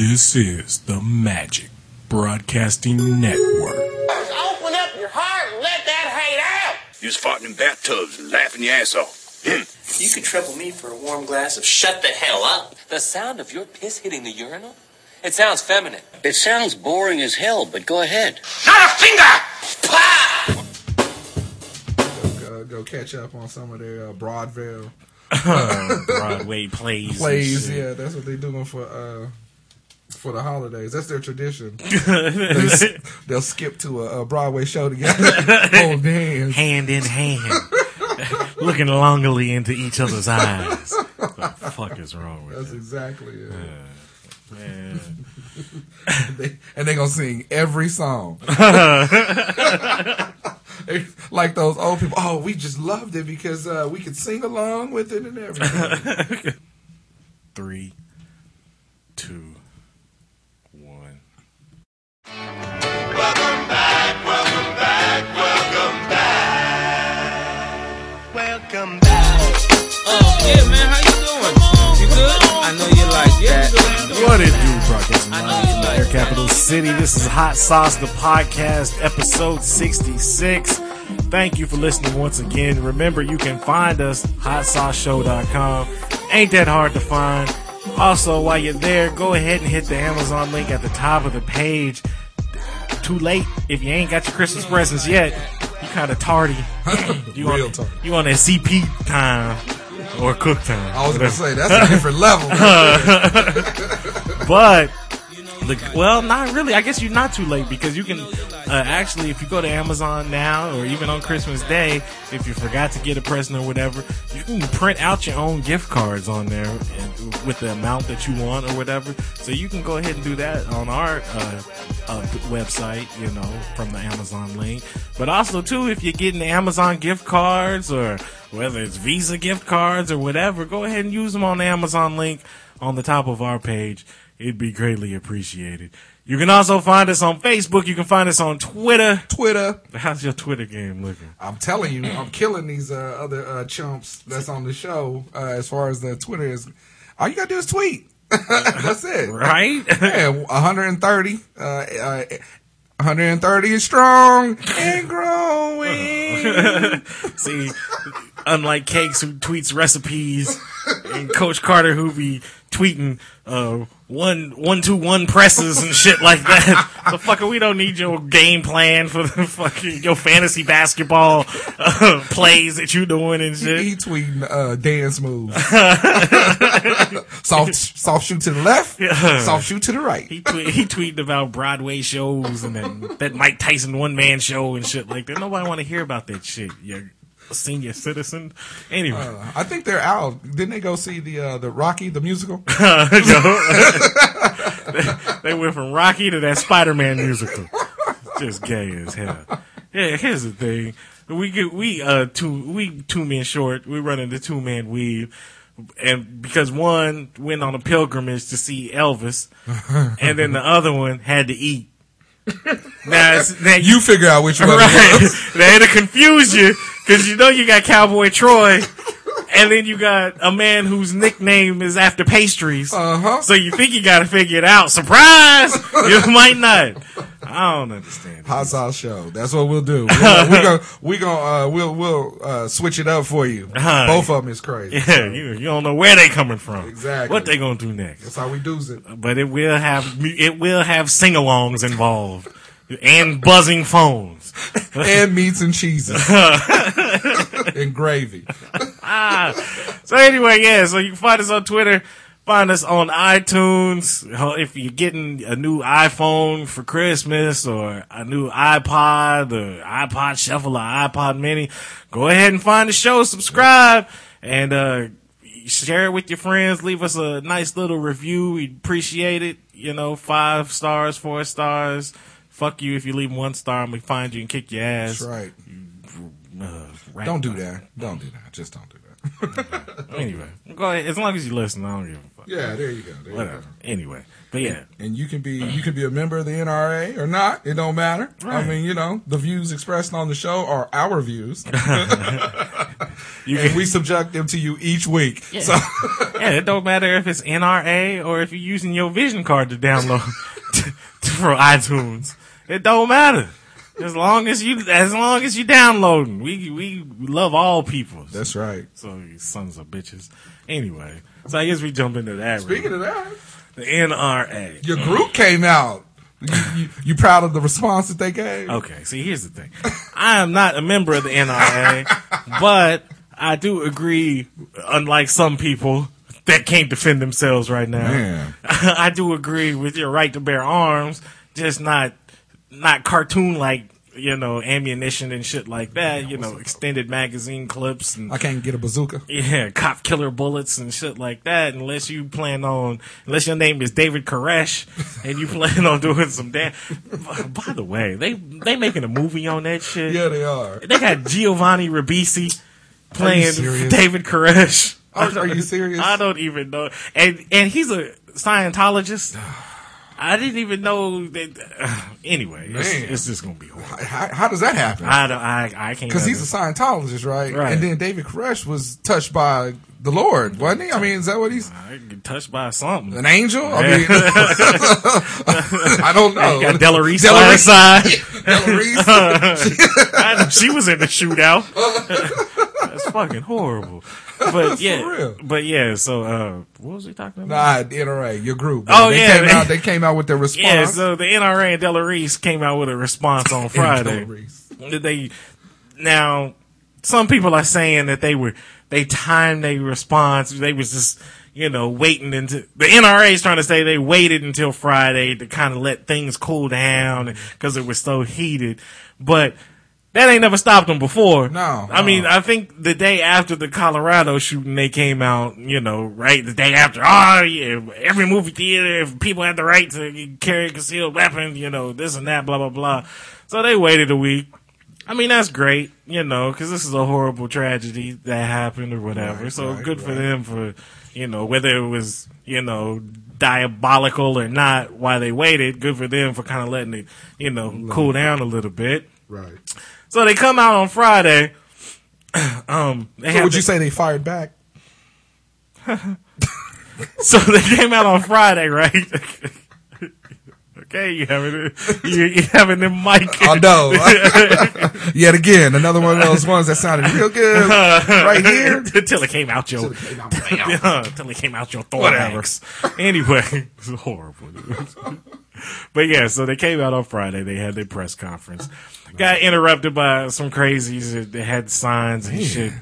This is the Magic Broadcasting Network. Open up your heart and let that hate out. You was farting in bathtubs and laughing your ass off. You could trouble me for a warm glass of shut the hell up. The sound of your piss hitting the urinal? It sounds feminine. It sounds boring as hell, but go ahead. Not a finger! Pa! Go, go catch up on some of their uh, Broadville Broadway plays. and plays. Yeah, that's what they're doing for uh, for the holidays. That's their tradition. they, they'll skip to a, a Broadway show together, hold hands. Hand in hand. Looking longingly into each other's eyes. What the fuck is wrong with That's that? exactly it. Man. They, and they're gonna sing every song. like those old people. Oh, we just loved it because uh, we could sing along with it and everything. Three, two. Oh, yeah, man, how you doing? You good? I know you like that. What it do, broadcasting I know live from the Air. Capital City. This is Hot Sauce, the podcast, episode 66. Thank you for listening once again. Remember, you can find us, hotsauceshow.com. Ain't that hard to find. Also, while you're there, go ahead and hit the Amazon link at the top of the page. Too late if you ain't got your Christmas presents yet. You kind of tardy. You Real on, tardy. You on that CP time or cook time. I was gonna say that's a different level. But the well, not really. I guess you're not too late because you can uh, actually, if you go to Amazon now or even on Christmas Day, if you forgot to get a present or whatever, you can print out your own gift cards on there and, with the amount that you want or whatever. So you can go ahead and do that on our uh, uh, website, you know, from the Amazon link. But also too, if you're getting Amazon gift cards or whether it's Visa gift cards or whatever, go ahead and use them on the Amazon link on the top of our page. It'd be greatly appreciated. You can also find us on Facebook. You can find us on Twitter. Twitter. How's your Twitter game looking? I'm telling you, I'm killing these uh, other uh, chumps that's on the show. Uh, as far as the Twitter is, all you gotta do is tweet. that's it. Right? Yeah, 130. Uh, uh, 130 is strong and growing. See, unlike Cakes who tweets recipes and Coach Carter who be tweeting uh, one one two one presses and shit like that. So fucker, we don't need your game plan for the fucking your fantasy basketball uh, plays that you doing and shit. he tweeting uh, dance moves. soft, soft shoot to the left, soft shoot to the right. He tweet, he tweeting about Broadway shows and then that Mike Tyson one man show and shit like that. Nobody want to hear about that shit. You senior citizen. Anyway, Uh, I think they're out. Didn't they go see the uh, the Rocky the musical? they went from Rocky to that Spider Man musical. Just gay as hell. Yeah, here's the thing. We get we uh two we two men short. We run into two man weave. And because one went on a pilgrimage to see Elvis, and then the other one had to eat. Now, it's, now You figure out which one. right. had to confuse you because you know you got Cowboy Troy, and then you got a man whose nickname is after pastries. Uh-huh. So you think you got to figure it out. Surprise! you might not. I don't understand. Hot sauce show. That's what we'll do. We're gonna we gonna uh, we'll we'll uh, switch it up for you. Uh-huh. Both of them is crazy. Yeah, you, you don't know where they coming from. Exactly. What they gonna do next? That's how we do it. But it will have it will have sing-alongs involved and buzzing phones. And meats and cheeses and gravy. So anyway, yeah, so you can find us on Twitter, find us on iTunes. If you're getting a new iPhone for Christmas or a new iPod or iPod Shuffle or iPod Mini, go ahead and find the show, subscribe, and uh, share it with your friends. Leave us a nice little review. We'd appreciate it. You know, five stars, four stars. Fuck you if you leave one star. I'm gonna find you and kick your ass. That's right. Uh, Don't do that. Don't do that. Just don't do that. Anyway, go ahead. As long as you listen, I don't give a fuck. yeah, there you go. There you Whatever. go. Anyway, but yeah, And you can be you can be a member of the NRA or not. It don't matter. I mean, you know, the views expressed on the show are our views. you You and can- we subject them to you each week. Yeah. So Yeah, it don't matter if it's NRA or if you're using your vision card to download for iTunes. It don't matter. As long as you, as long as you downloading, we we love all people. that's right. So you sons of bitches. Anyway, so I guess we jump into that. Speaking really. of that, the NRA. your group came out. You, you, you proud of the response that they gave? Okay, see, here's the thing. I am not a member of the NRA, but I do agree, unlike some people that can't defend themselves right now, Man. I do agree with your right to bear arms, just not not cartoon like you know ammunition and shit like that. You know, extended magazine clips and I can't get a bazooka. yeah, cop killer bullets and shit like that. Unless you plan on, unless your name is David Koresh and you plan on doing some damn. By the way, they they making a movie on that shit. Yeah, they are. They got Giovanni Ribisi playing? David Koresh. Are, are you serious? I don't even know, and and he's a Scientologist. I didn't even know that. anyway, it's, it's just gonna be horrible. How, how does that happen? I don't. I I can't. Because he's a Scientologist, right? Right. And then David Koresh was touched by the Lord, wasn't he? I mean, is that what he's I get touched by something. an angel? I mean, I don't know. You got Della Reese Della Reese. side. Della Reese. Know she was in the shootout. That's fucking horrible. But yeah, but yeah. So uh, what was he talking about? Nah, the NRA, your group. Oh, they yeah, came they- out. They came out with their response. Yeah, so the NRA and Della Reese came out with a response on Friday. They now some people are saying that they were they timed their response. They was just you know waiting until the NRA is trying to say they waited until Friday to kind of let things cool down because it was so heated, but. That ain't never stopped them before. No, I no. mean, I think the day after the Colorado shooting, they came out, you know, right? The day after, oh, yeah, every movie theater, if people had the right to carry a concealed weapon, you know, this and that, blah, blah, blah. So they waited a week. I mean, that's great, you know, because this is a horrible tragedy that happened or whatever. Right, so right, good for them for, you know, whether it was, you know, diabolical or not, why they waited. Good for them for kind of letting it, you know, cool down a little bit. Right. So they come out on Friday. um, So would the- you say they fired back? So they came out on Friday, right? okay, you having you, you having them mic. I know. Yet again, another one of those ones that sounded real good right here. Until it came out your until it came out your thorax. anyway, it's horrible. but yeah, so they came out on Friday. They had their press conference. Got interrupted by some crazies that had signs and shit.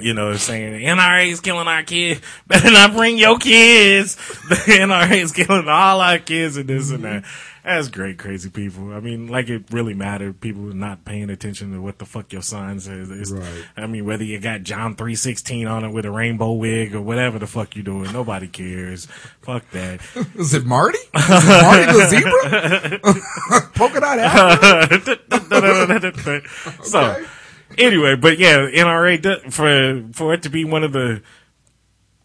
You know, saying the NRA is killing our kids. Better not bring your kids. The NRA is killing all our kids and this and that. That's great, crazy people. I mean, like it really mattered. People not paying attention to what the fuck your sign says. It's- Right. I mean, whether you got John three sixteen on it with a rainbow wig or whatever the fuck you doing, nobody cares. Fuck that. Is it Marty? Is it Marty the zebra? Polka dot hat? So, anyway, but yeah, NRA for for it to be one of the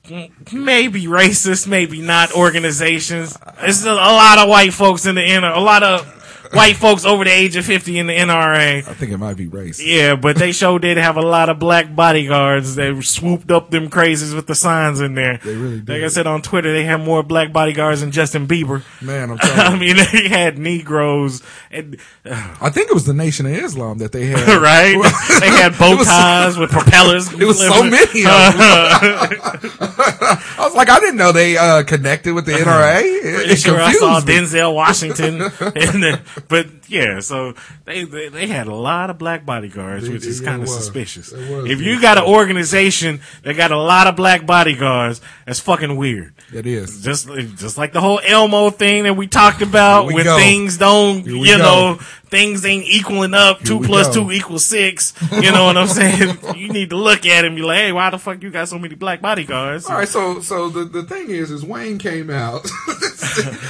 maybe racist, maybe not organizations. There's a lot of white folks in the inner, a lot of white folks over the age of fifty in the NRA. I think it might be race. Yeah, but they sure did have a lot of black bodyguards that swooped up them crazies with the signs in there. They really did. Like I said on Twitter, they had more black bodyguards than Justin Bieber. Man, I'm I telling you. mean, they had Negroes and I think it was the Nation of Islam that they had. right? they had bow ties with propellers. It was so many of them. I was like, I didn't know they uh, connected with the NRA. Pretty it sure I saw me. Denzel Washington, in there. but yeah, so they, they they had a lot of black bodyguards, They- which is kind of suspicious. If you got an organization that got a lot of black bodyguards, that's fucking weird. It is. Just just like the whole Elmo thing that we talked about, Here we when go. things don't, you go. know, things ain't equaling up. two plus go. two equals six. You know what I'm saying? you need to look at it and be like, hey, why the fuck you got so many black bodyguards? All right, so so the, the thing is, is Wayne came out.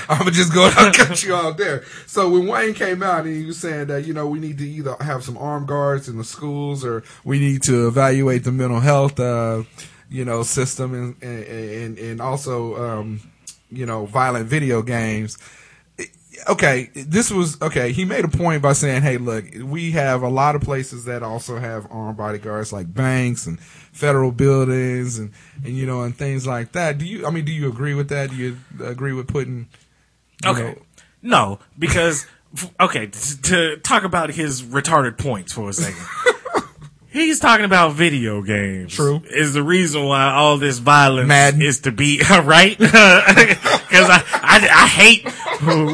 I'm just going to cut you off there. So when Wayne came out and he was saying that you know we need to either have some armed guards in the schools or we need to evaluate the mental health, uh, you know, system and and and, and also um, you know violent video games. Okay, this was okay. He made a point by saying, "Hey, look, we have a lot of places that also have armed bodyguards, like banks and federal buildings, and and you know, and things like that." Do you? I mean, do you agree with that? Do you agree with putting? Okay. know- No, because okay, t- to talk about his retarded points for a second. He's talking about video games. True. Is the reason why all this violence Madden. is to be right? Because I, I I hate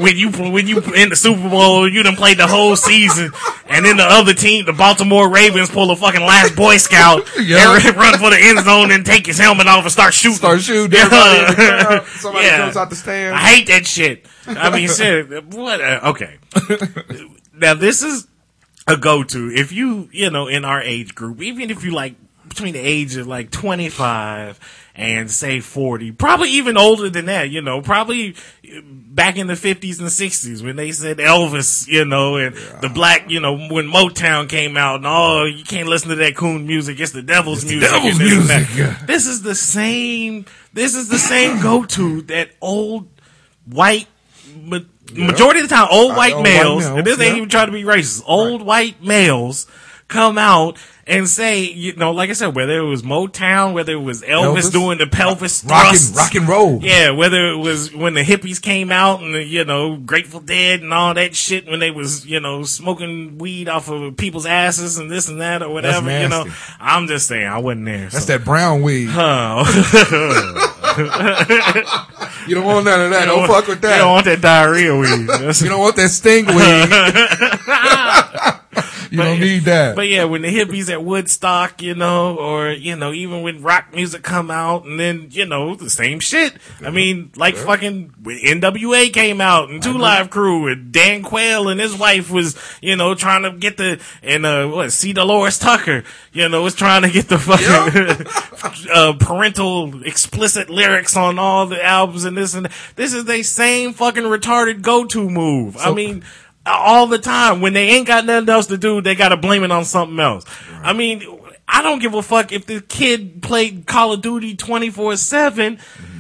when you when you in the Super Bowl you done played the whole season and then the other team the Baltimore Ravens pull a fucking last Boy Scout Yeah. and run for the end zone and take his helmet off and start shooting. Start shooting. The crowd, somebody comes out the stand. I hate that shit. I mean, shit. What? Uh, okay. now this is a go-to if you, you know, in our age group, even if you like between the age of like 25 and say 40, probably even older than that, you know, probably back in the 50s and 60s when they said Elvis, you know, and the black, you know, when Motown came out and oh, you can't listen to that coon music, it's the devil's music. devil's and this and that. music, yeah. This is the same, this is the same go-to that old white ma- majority of the time old white old white males males, and this ain't even trying to be racist old white males come out and say you know like i said whether it was motown whether it was elvis, Elvis? doing the pelvis Rock and, thrusts rock and roll. yeah, whether it was when the hippies came out and the, you know Grateful Dead and all that shit when they was you know smoking weed off of people's asses and this and that or whatever. You know. I'm just saying I wasn't there. That's so. that brown weed. Huh. You don't want none of that. Don't fuck with that. You don't want that diarrhea weed. You don't want that sting weed. you don't need that. But yeah, when the hippies at Woodstock, you know, or you know, even when rock music come out, and then you know the same shit. I mean, like fucking when NWA came out and Two Live Crew and Dan Quayle and his wife was, you know, trying to get the and uh what C. Dolores Tucker, you know, was trying to get the fucking uh, parental explicit lyrics on all the albums and this and that. this is the same fucking retarded go to move. I mean all the time. When they ain't got nothing else to do, they gotta blame it on something else. I mean, I don't give a fuck if the kid played Call of Duty 24 7. Mm-hmm.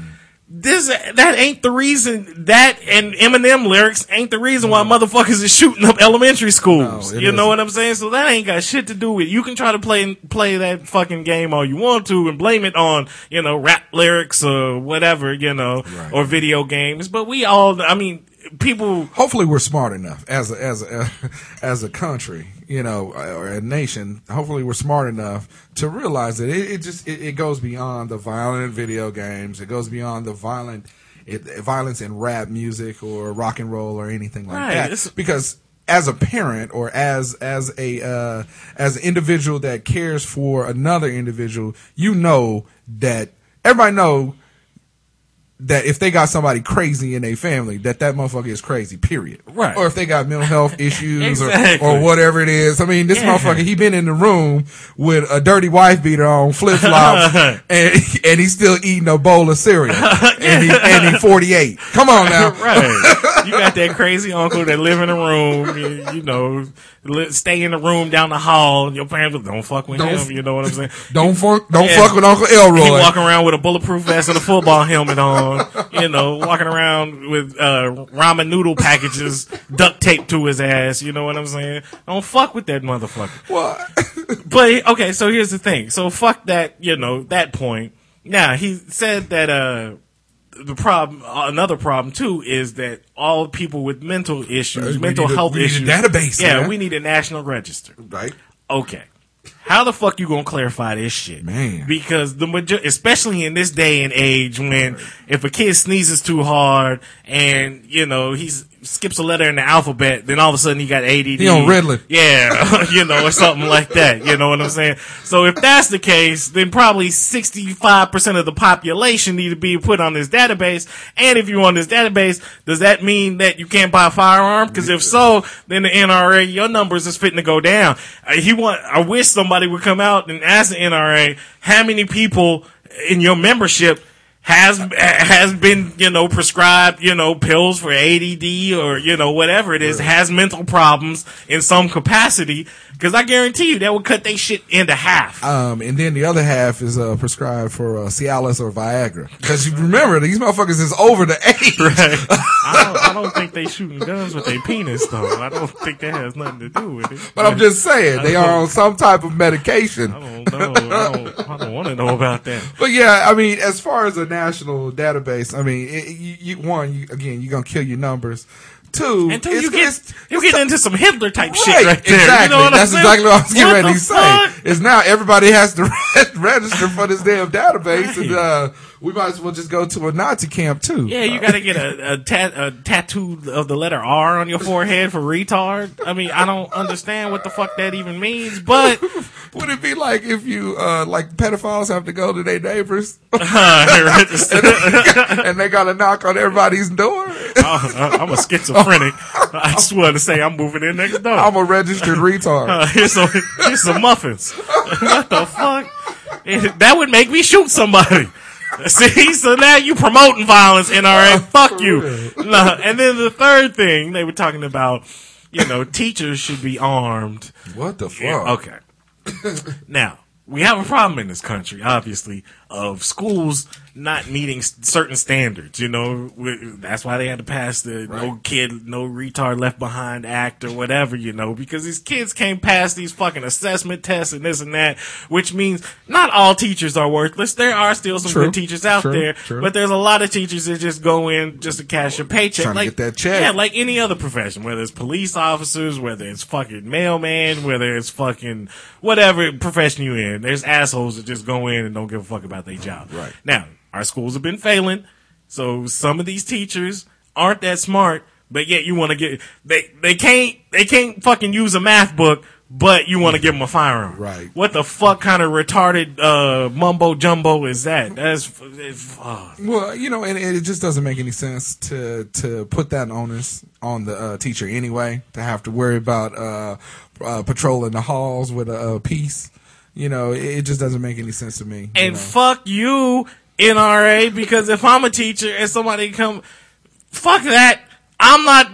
This, that ain't the reason, that and Eminem lyrics ain't the reason why motherfuckers is shooting up elementary schools. No, you know isn't. what I'm saying? So that ain't got shit to do with it. You can try to play, play that fucking game all you want to and blame it on, you know, rap lyrics or whatever, you know, or video games. But we all, I mean, people, hopefully we're smart enough as a, as a, as a country, you know, or a nation. Hopefully we're smart enough to realize that it, it just it, it goes beyond the violent video games. It goes beyond the violent it, violence in rap music or rock and roll or anything like Right, that. it's- Because as a parent or as as a uh, as an individual that cares for another individual, you know that everybody know that if they got somebody crazy in their family, that that motherfucker is crazy. Period. Right. Or if they got mental health issues Exactly. or, or whatever it is. I mean, this Yeah. motherfucker, he been in the room with a dirty wife beater on, flip flops, and and he's still eating a bowl of cereal, and he and he forty eight. Come on now. right. You got that crazy uncle that live in a room, you, you know, stay in the room down the hall. And your parents don't fuck with Don't him. You know what I'm saying? Don't fuck, don't Yeah. fuck with Uncle Elroy. He walking around with a bulletproof vest and a football helmet on, you know, walking around with uh, ramen noodle packages duct taped to his ass. You know what I'm saying? Don't fuck with that motherfucker. What? But okay, so here's the thing. So fuck that, you know, that point. Now he said that uh the problem, another problem too, is that all people with mental issues, We mental a- health we need a issues, database, Yeah, man. we need a national register. Right. Okay. How the fuck you gonna clarify this shit, Man. Because the major, especially in this day and age, when if a kid sneezes too hard and you know he's skips a letter in the alphabet, then all of a sudden he got ADD. He on Ritalin. Yeah, you know, or something like that. You know what I'm saying? So if that's the case, then probably 65% of the population need to be put on this database. And if you're on this database, does that mean that you can't buy a firearm? Because if so, then the NRA, your numbers is fitting to go down. Uh, he want, I wish somebody would come out and ask the NRA how many people in your membership has has been you know prescribed you know pills for ADD or you know whatever it is has mental problems in some capacity because I guarantee you that would cut they shit into half. Um, and then the other half is uh, prescribed for uh, Cialis or Viagra. Because you remember, these motherfuckers is over the age. I, don't, I don't think they shooting guns with their penis though. I don't think that has nothing to do with it. But I'm just saying they are on some type of medication. I don't know. I don't, I don't want to know about that. But yeah, I mean, as far as a national database, I mean, it, you, you, one, you, again, you're gonna kill your numbers. Two, Until it's- you get you get into some Hitler type shit Right, right there. exactly. You know That's I'm saying? exactly what I was getting What ready to say. Is now everybody has to register for this damn database, and uh, we might as well just go to a Nazi camp too. Yeah, you got to get a a, tat, a tattoo of the letter R on your forehead for retard. I mean, I don't understand what the fuck that even means, but Would it be like if you uh, like pedophiles have to go to their neighbors uh, and they got to knock on everybody's door? I'm a schizophrenic. I just want to say I'm moving in next door. I'm a registered retard. Uh, here's some here's some muffins. what the fuck? That would make me shoot somebody. See, so now you promoting violence, NRA. Fuck you. No, and then the third thing they were talking about, you know, teachers should be armed. What the fuck? Yeah, okay. now we have a problem in this country, obviously, of schools not meeting certain standards. You know, that's why they had to pass the no kid, no retard left behind act or whatever. You know, because these kids can't pass these fucking assessment tests and this and that, which means not all teachers are worthless. There are still some True, good teachers out true, there, true. but there's a lot of teachers that just go in just to cash a paycheck, Trying to like get that check. Yeah, like any other profession, whether it's police officers, whether it's fucking mailman, whether it's fucking whatever profession you in, there's assholes that just go in and don't give a fuck about their job. Right. Now, our schools have been failing, so some of these teachers aren't that smart, but yet you want to get they they can't they can't fucking use a math book. But you want to give them a firearm, Right. What the fuck kind of retarded uh, mumbo jumbo is that? That's uh, Well, you know, and, and it just doesn't make any sense to to put that onus on the uh, teacher anyway. To have to worry about uh, uh, patrolling the halls with a, a piece. You know, it, it just doesn't make any sense to me. you And know. fuck you, NRA, because if I'm a teacher and somebody come, fuck that. I'm not,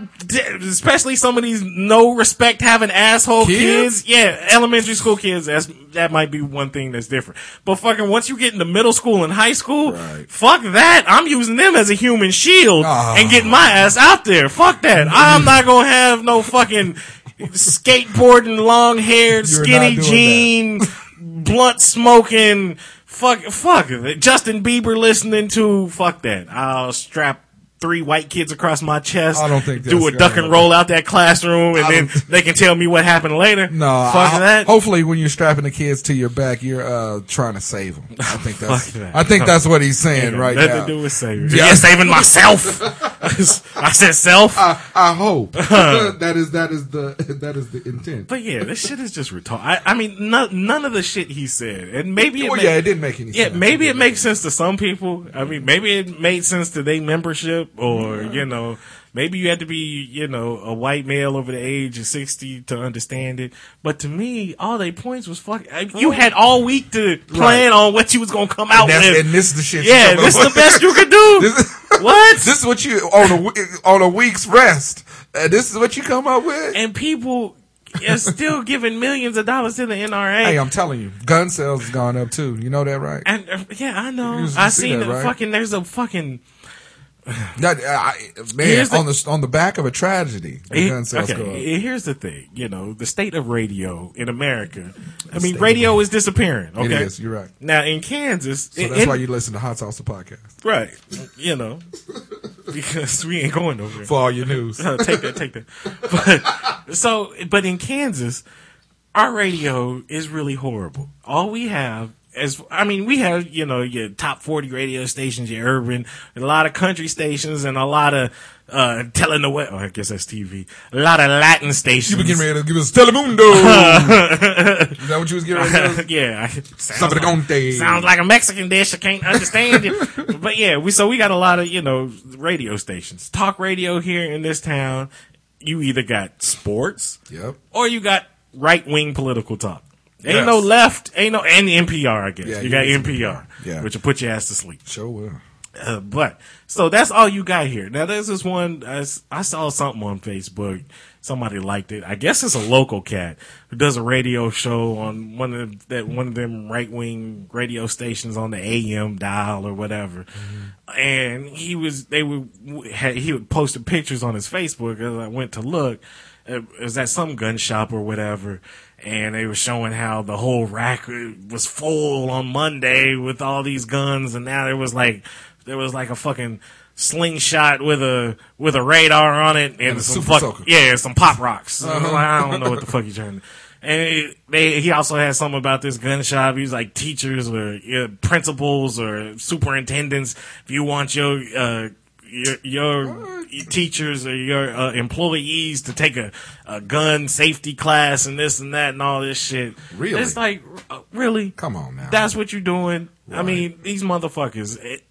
especially some of these no respect having asshole Kids? kids. Yeah, elementary school kids. That's that might be one thing that's different. But fucking once you get into middle school and high school, Right. fuck that. I'm using them as a human shield Ah. and getting my ass out there. Fuck that. I'm not gonna have no fucking skateboarding, long haired, skinny not doing jean, blunt smoking. Fuck, fuck. Justin Bieber listening to fuck that. I'll strap three white kids across my chest. I don't think do a duck and roll out that classroom, and then they can tell me what happened later. No, fuck I- that. Hopefully, when you're strapping the kids to your back, you're uh, trying to save them. I think that's. That. I think that's what he's saying Ain't right nothing now. to do with saving. Yeah. Yeah, saving myself. I said self. I, I hope that is that is the that is the intent. But yeah, this shit is just retarded. I, I mean, none, none of the shit he said, and maybe it Well, ma- yeah, it didn't make any Yeah, sense. maybe It it makes sense to some people. I mean, maybe it made sense to their membership, or you know, maybe you had to be, you know, a white male over the age of sixty to understand it. But to me, all they points was fuck. You had all week to plan on what you was gonna come out And, with. and this is the shit. yeah, this is the best you could do. This is- what? This is what you on a on a week's rest. Uh, this is what you come up with. and people are still giving millions of dollars to the NRA. Hey, I'm telling you, gun sales has gone up too. You know that, right? And uh, yeah, I know. I see seen that, the right? fucking. There's a fucking. That, I, man, the- on the on the back of a tragedy, the okay, here's the thing. You know, the state of radio in America. I mean, radio is disappearing. Okay, is. You're right. now in Kansas. So that's in- why you listen to Hot Sauce the podcast right. You know, because we ain't going nowhere. for all your news. Uh, take that, take that. But so, but in Kansas, our radio is really horrible. All we have is, I mean, we have you know your top forty radio stations, your urban, a lot of country stations, and a lot of uh telenovela. Oh, I guess that's TV. A lot of Latin stations. You been getting ready to give us Telemundo. is that what you was getting ready to yeah, sounds like, sounds like a Mexican dish. I can't understand it. but yeah, we so we got a lot of you know radio stations, talk radio here in this town. You either got sports Yep. or you got right wing political talk. Ain't Yes. no left, ain't no and NPR. I guess Yeah, you got NPR, Yeah. which will put your ass to sleep. Sure will. Uh, but so that's all you got here. Now there's this one. I saw something on Facebook. Somebody liked it. I guess it's a local cat who does a radio show on one of that one of them right wing radio stations on the AM dial or whatever. And he was they would had, he would posted pictures on his Facebook. as I went to look. It was at some gun shop or whatever, and they were showing how the whole rack was full on Monday with all these guns, and now there was like there was like a fucking slingshot with a with a radar on it and, And some fuck, soaker. yeah some pop rocks. I don't know what the fuck you trying to. And it, they, he also had something about this gun shop. He was like teachers or uh, principals or superintendents. If you want your uh, your, your teachers or your uh, employees to take a, a gun safety class and this and that and all this shit. Really? It's like, uh, really? Come on now. That's what you're doing? I mean, these motherfuckers. It,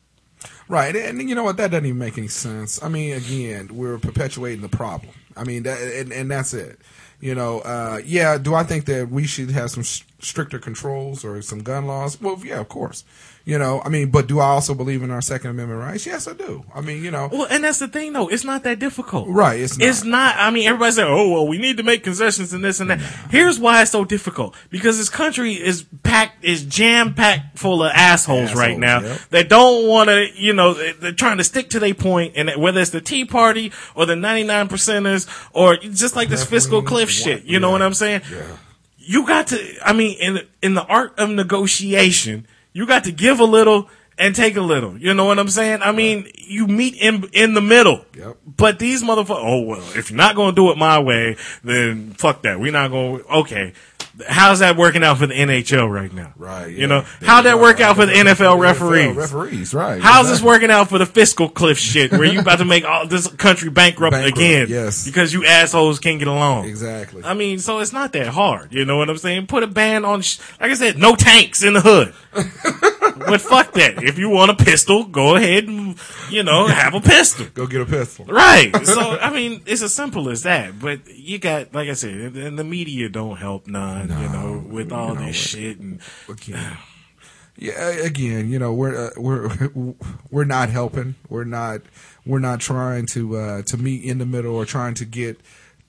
Right, and you know what? That doesn't even make any sense. I mean, again, we're perpetuating the problem. I mean, that, and, and that's it. You know, uh, yeah. Do I think that we should have some stricter controls or some gun laws? Well, yeah, of course. You know, I mean, but do I also believe in our Second Amendment rights? Yes, I do. I mean, you know, well, and that's the thing, though. It's not that difficult. right? It's not. It's not. I mean, everybody say, "Oh, well, we need to make concessions and this and that." Here's why it's so difficult: because this country is packed, is jam packed full of assholes, right now yep. that don't want to, you know, they- they're trying to stick to their point, and whether it's the Tea Party or the 99 percenters or just like this fiscal cliff shit. You know yeah, what I'm saying? yeah. You got to. I mean, in in the art of negotiation, you got to give a little. And take a little, you know what I'm saying? I mean, you meet in in the middle. Yep. But these motherfuckers, oh well, if you're not gonna do it my way, then fuck that. We're not gonna. Okay, how's that working out for the NHL right now? Right. You know, There how'd that work out for the NFL NFL referees? Referees, right? How's this working out for the fiscal cliff shit where you about to make all this country bankrupt, Bankrupt, again? yes. Because you assholes can't get along. Exactly. I mean, so it's not that hard. You know what I'm saying? Put a ban on, sh- like I said, no tanks in the hood. but fuck that. If you want a pistol, go ahead and, you know, have a pistol. Go get a pistol. Right. So I mean, it's as simple as that. But you got, like I said, and- the media don't help none. you know, with all know this shit and again. Yeah, again, you know, we're uh, we're we're not helping. We're not we're not trying to uh, to meet in the middle or trying to get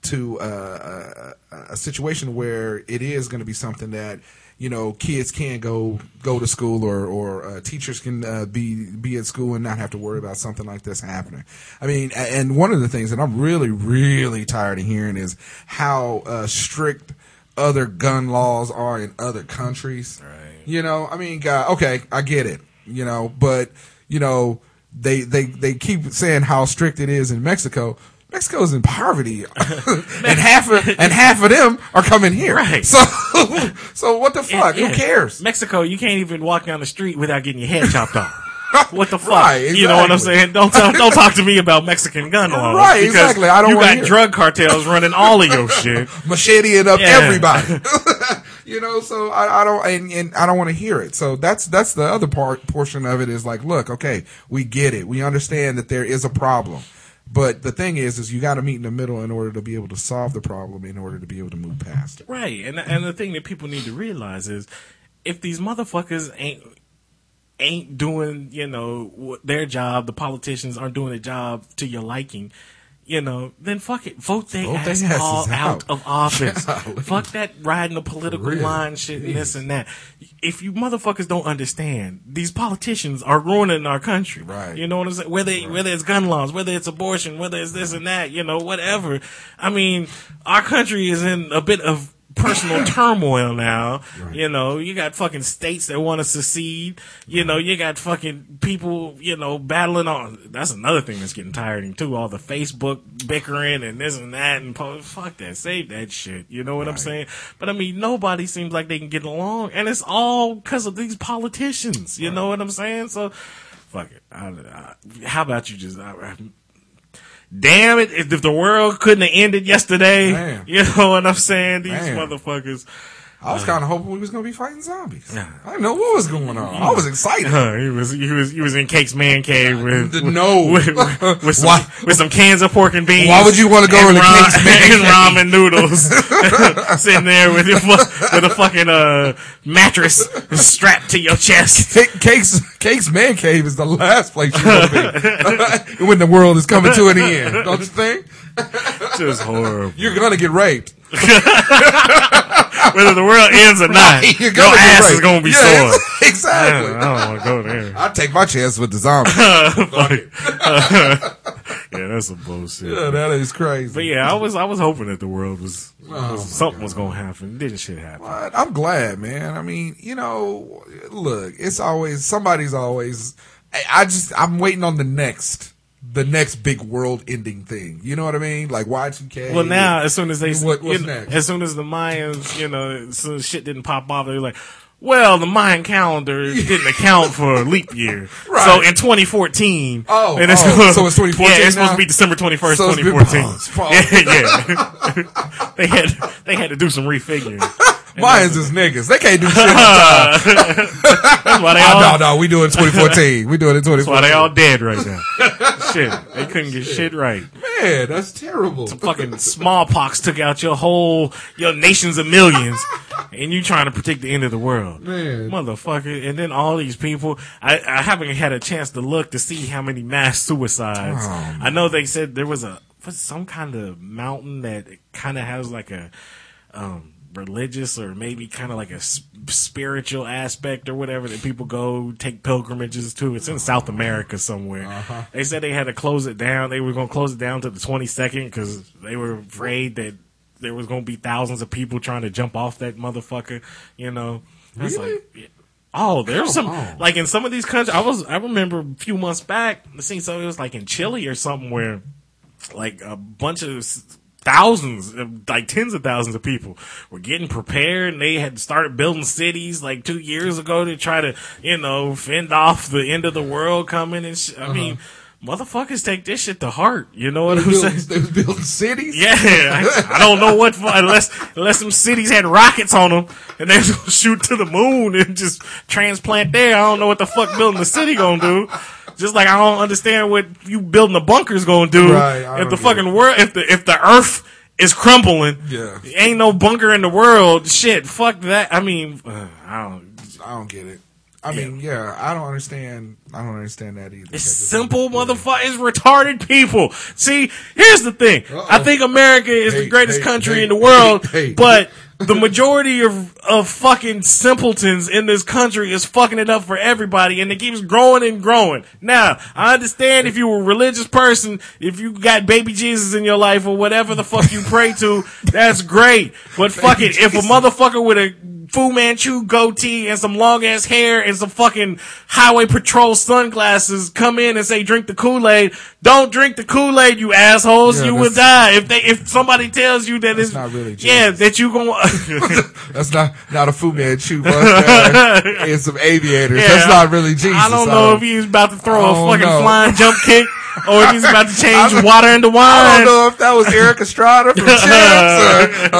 to uh, a, a situation where it is going to be something that you know kids can't go go to school or or uh, teachers can uh, be be at school and not have to worry about something like this happening. I mean, and one of the things that I'm really really tired of hearing is how uh, strict other gun laws are in other countries. Right. You know, I mean, God, okay, I get it. You know, but you know, they they they keep saying how strict it is in Mexico. Mexico's in poverty, and half of and half of them are coming here. Right. So, so what the fuck? Yeah. Who cares? Mexico, you can't even walk down the street without getting your head chopped off. What the fuck? Right, You know what I'm saying? Don't talk, don't talk to me about Mexican gun laws. Right, because exactly. I don't You got hear drug cartels running all of your shit. macheteing up Yeah. everybody. you know, so I, I don't and, and I don't want to hear it. So that's that's the other part portion of it is like, look, okay, we get it. We understand that there is a problem. But the thing is, is you got to meet in the middle in order to be able to solve the problem, in order to be able to move past it. Right, and and the thing that people need to realize is, if these motherfuckers ain't ain't doing, you know, their job, the politicians aren't doing their job to your liking, you know, then fuck it, vote they Vote ass all out. out. of office. Fuck that riding the political line shit and this and that. If you motherfuckers don't understand, these politicians are ruining our country. Right. You know what I'm saying? Whether whether it's gun laws, whether it's abortion, whether it's this and that, you know, whatever. I mean, our country is in a bit of personal turmoil now. You know, you got fucking states that want to secede. You know, you got fucking people, you know, battling on. That's another thing that's getting tiring too. All the Facebook bickering and this and that and po- fuck that. Save that shit. You know what I'm saying? But I mean, nobody seems like they can get along, and it's all because of these politicians. You know what I'm saying? So. Fuck it. I, I, how about you just? I- damn it! If, if the world couldn't have ended yesterday, Damn. you know what I'm saying? These Damn. motherfuckers. I was kind of hoping we was gonna be fighting zombies. I didn't know what was going on. I was excited. Huh, he was he was he was in Cake's man cave with The- no. with, with, with some, Why- with some cans of pork and beans. Why would you wanna go and to ra- Cake's Man Cave? ramen noodles? Sitting there with your with a fucking uh mattress strapped to your chest. Cake- Cake's Cake's man cave is the last place you want to be when the world is coming to an end. Don't you think? Just horrible. You're gonna get raped. Whether the world ends or not, You're your ass is gonna be Yeah, sore. Exactly. I don't want to go there. I'd take my chance with the zombie. yeah, that's some bullshit. yeah, that is crazy. But yeah, I was I was hoping that the world was, Oh, was- something was gonna happen. Didn't shit happen? But I'm glad, man. I mean, you know, look, it's always somebody's always. I- just I'm waiting on the next, the next big world-ending thing. You know what I mean? Like Y2K. Well, now as soon as they, What- what's you know, next? as soon as the Mayans, you know, as soon as shit didn't pop off, they were like, well, the Mayan calendar didn't account for a leap year. Right. So in 2014, Oh, and it's, oh, so it's 2014 Yeah, it's supposed to be December 21st, So it's been 2014. paused. yeah, yeah. they had they had to do some refiguring. Mayans is just niggas. They can't do shit. That's why they all. no, no, we do it in 2014. We do it in That's why they all dead right now. shit, they couldn't get shit right. Man, that's terrible. Some fucking smallpox took out your whole your nations of millions, and you trying to predict the end of the world, Man. motherfucker. And then all these people, I, I haven't had a chance to look to see how many mass suicides. Oh, I know they said there was a was some kind of mountain that kind of has like a um, religious or maybe kind of like a spiritual aspect or whatever that people go take pilgrimages to. It's in South America somewhere. Uh-huh. They said they had to close it down. They were going to close it down to the 22nd because they were afraid that there was going to be thousands of people trying to jump off that motherfucker. You know, Really? like, yeah. Oh, there's some on. like in some of these countries. I was I remember a few months back. I seen so it was like in Chile or something where like a bunch of thousands, like tens of thousands of people were getting prepared and they had started building cities like two years ago to try to, you know, fend off the end of the world coming and sh- I mean, uh-huh. Motherfuckers take this shit to heart. You know what They I'm was saying? they building cities. Yeah, I, I don't know what for, unless unless some cities had rockets on them and they shoot to the moon and just transplant there. I don't know what the fuck building the city gonna do. Just like I don't understand what you building a bunker's gonna do Right, if the fucking world if the if the Earth is crumbling. Yeah. ain't no bunker in the world. Shit, fuck that. I mean, uh, I don't. I don't get it. I mean, yeah, I don't understand. I don't understand that either. It's simple, motherfucker. It's retarded people. See, here's the thing. Uh-oh. I think America is the greatest hey, country hey, in the world, hey, hey. but the majority of, of fucking simpletons in this country is fucking it up for everybody and it keeps growing and growing. Now, I understand if you're a religious person, if you got baby Jesus in your life or whatever the fuck you pray to, that's great. But fuck it, if a motherfucker with a Fu Manchu goatee and some long ass hair and some fucking highway patrol sunglasses come in and say drink the Kool Aid. Don't drink the Kool Aid, you assholes. Yeah, you will die if they if somebody tells you that it's not really Jesus. yeah that you gonna That's not not a Fu Manchu mustache and some aviators. Yeah, That's not really Jesus. I don't know if he's about to throw a fucking know. flying jump kick or if he's about to change water into wine. I don't know if that was Erik Estrada from Champs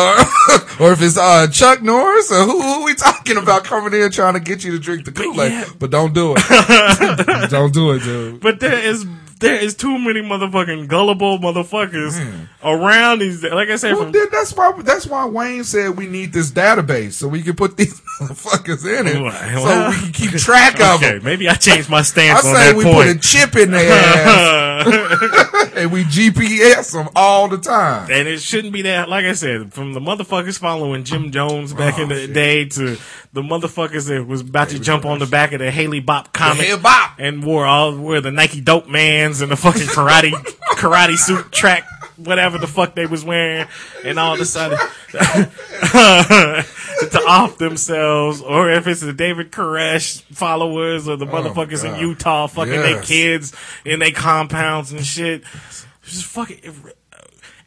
or, or, or if it's uh, Chuck Norris or who, who we talking about coming in trying to get you to drink the Kool Aid. yeah. But don't do it. don't do it, dude. But there is there is too many motherfucking gullible motherfuckers mm. around these. Like I said, Well, from then that's why that's why Wayne said we need this database so we can put these motherfuckers in it, Well, so we can keep track of okay, them. maybe I changed my I stance on say that we put a chip in their ass and we GPS them all the time. And it shouldn't be that. Like I said, from the motherfuckers following Jim Jones back in the Oh, shit. day to the motherfuckers that was about to jump on the back of the Hale-Bopp comet Bop. and wore all wore the Nike Dope Mans and the fucking karate karate suit track whatever the fuck they was wearing and all decided to off themselves or if it's the David Koresh followers or the oh, motherfuckers in Oh, God. Utah fucking their kids in their compounds and shit. Just fucking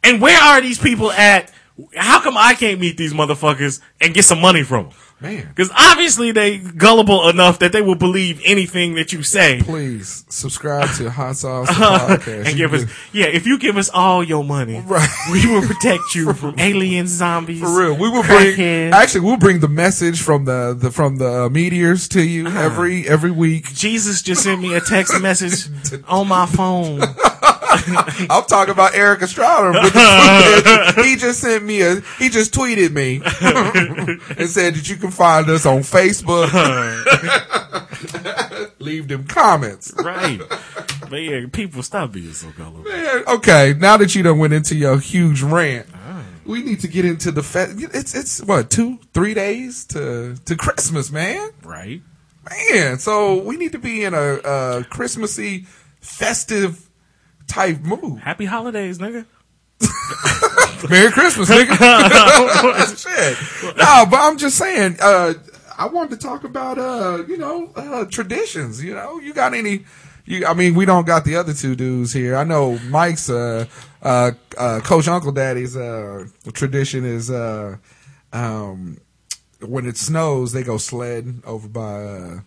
and where are these people at? How come I can't meet these motherfuckers and get some money from them? Man. Because obviously they gullible enough that they will believe anything that you say. Please subscribe to Hot Sauce podcast. and give us, yeah, if you give us all your money, Right. we will protect you from aliens, zombies, for real. We will bring actually we'll bring the message from the, the from the uh, meteors to you Uh-huh. every every week. Jesus just sent me a text message on my phone. I'm talking about Erik Estrada. with the tweet. he just sent me a he just tweeted me and said that you can find us on Facebook. Leave them comments. Right. Man, people stop being so gullible. Man, okay, now that you done went into your huge rant, ah. we need to get into the fe- it's it's what two three days to to Christmas, man. Right? Man, so we need to be in a, a Christmassy, festive type mood. Happy holidays, nigga. Merry Christmas, nigga. Shit. No, but I'm just saying, uh, I wanted to talk about, uh, you know, uh, traditions. You know, you got any, you, I mean, we don't got the other two dudes here. I know Mike's, uh, uh, uh, Coach Uncle Daddy's, uh, tradition is, uh, um, when it snows, they go sled over by, uh,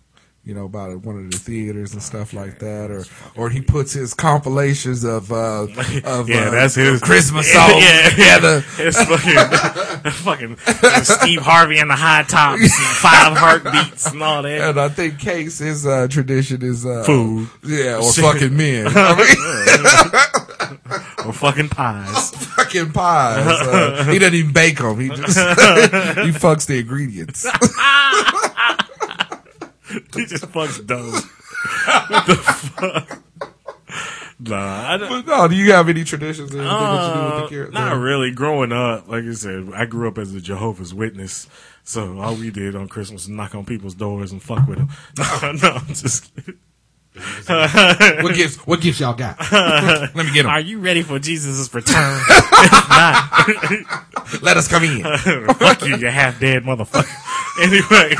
you know, about one of the theaters and stuff like that, or or he puts his compilations of uh of Yeah, uh, that's his Christmas songs yeah. together. It's fucking, fucking Steve Harvey and the High Tops, and five heartbeats, and all that. And I think Case his uh, tradition is uh, Food. yeah, or fucking men. I mean, Or fucking pies. fucking pies. Uh, he doesn't even bake them. He just he fucks the ingredients. he just fucks dough. what the fuck? Nah, I don't. But no, do you have any traditions that, that you do with the Uh, not really. Growing up, like I said, I grew up as a Jehovah's Witness. So all we did on Christmas was knock on people's doors and fuck with them. No, no, I'm just kidding. What gifts? What gifts y'all got? Let me get them. Are you ready for Jesus' return? if not, Let us come in. fuck you, you half dead motherfucker. Anyway.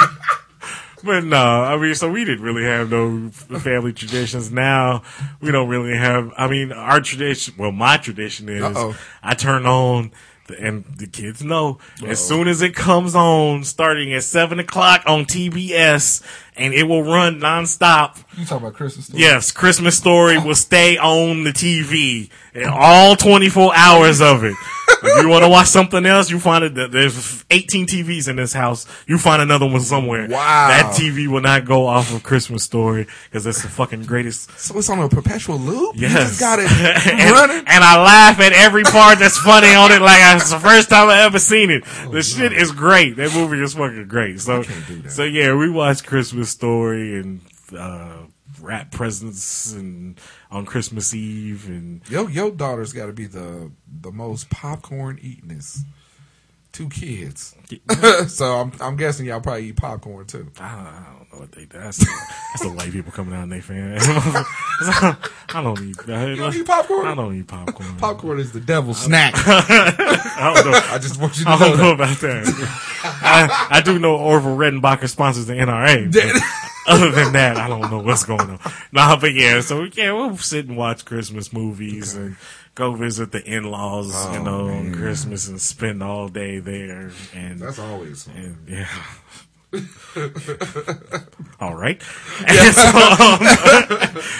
But no, I mean, so we didn't really have no family traditions. Now we don't really have. I mean, our tradition. Well, my tradition is Uh-oh. I turn on, the, and the kids know as soon as it comes on, starting at seven o'clock on TBS, and it will run nonstop. You talk about Christmas? Story? Yes, Christmas Story oh. will stay on the TV and all 24 hours of it. If you want to watch something else, you find it. There's 18 TVs in this house. You find another one somewhere. Wow. That TV will not go off of Christmas Story because it's the fucking greatest. So it's on a perpetual loop. You Yes. just got it and, running. and I laugh at every part that's funny on it like it's the first time I ever seen it. the shit is great. That movie is fucking great. So, can't do that. so yeah, we watched Christmas Story and, uh, wrap presents and on Christmas Eve and Yo, your daughter's got to be the the most popcorn eatingest. Two kids, so I'm I'm guessing y'all probably eat popcorn too. I don't, I don't know what they do. That's, that's the white people coming out and they fan. I don't eat. I, don't eat popcorn? I don't eat popcorn. Popcorn is the devil's snack. I don't know. I just want you to I know don't know that. about that. I, I do know Orville Redenbacher sponsors the NRA. Other than that, I don't know what's going on. Nah, but yeah, so yeah, we'll sit and watch Christmas movies and go visit the in-laws, you Oh, know, on. Christmas and spend all day there. And That's always. and yeah. All right. And so, um,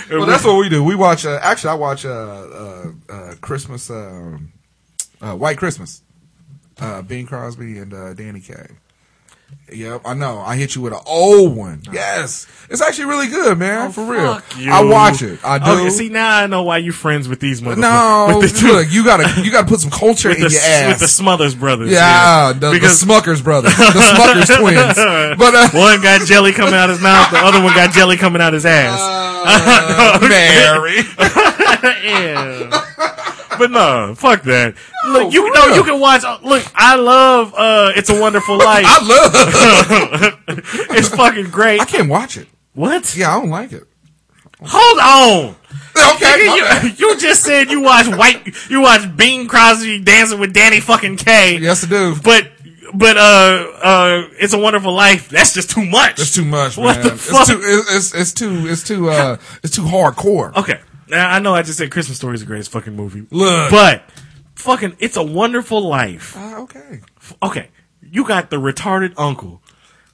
Well, that's what we do. We watch. Uh, actually, I watch uh, uh, uh, Christmas, um, uh, White Christmas. Uh, Bing Crosby and uh, Danny Kaye. Yep, I know. I hit you with an old one. Yes, it's actually really good, man. for real, Oh, you. I watch it. I do. Okay, see now I know why you friends with these motherfuckers. no, with the look, you gotta you gotta put some culture in the, your ass. with the Smothers brothers. yeah, the, because the Smuckers brothers, the Smuckers twins. But uh, one got jelly coming out his mouth, the other one got jelly coming out his ass. uh, Mary, yeah. But no, fuck that. Look, you know real. you can watch. Look, I love uh, "It's a Wonderful Life." I love. it's fucking great. I can't watch it. What? Yeah, I don't like it. Hold on. Okay, you, you just said you watch White. You watch Bing Crosby dancing with Danny fucking Kaye. yes, I do. But but uh uh, "It's a Wonderful Life." That's just too much. It's too much, What man. the fuck? It's too. It's, it's, it's too. It's too. Uh, it's too hardcore. Okay. Now I know I just said Christmas Story is the greatest fucking movie. Look. But fucking It's a Wonderful Life. Uh, okay. Okay. You got the retarded uncle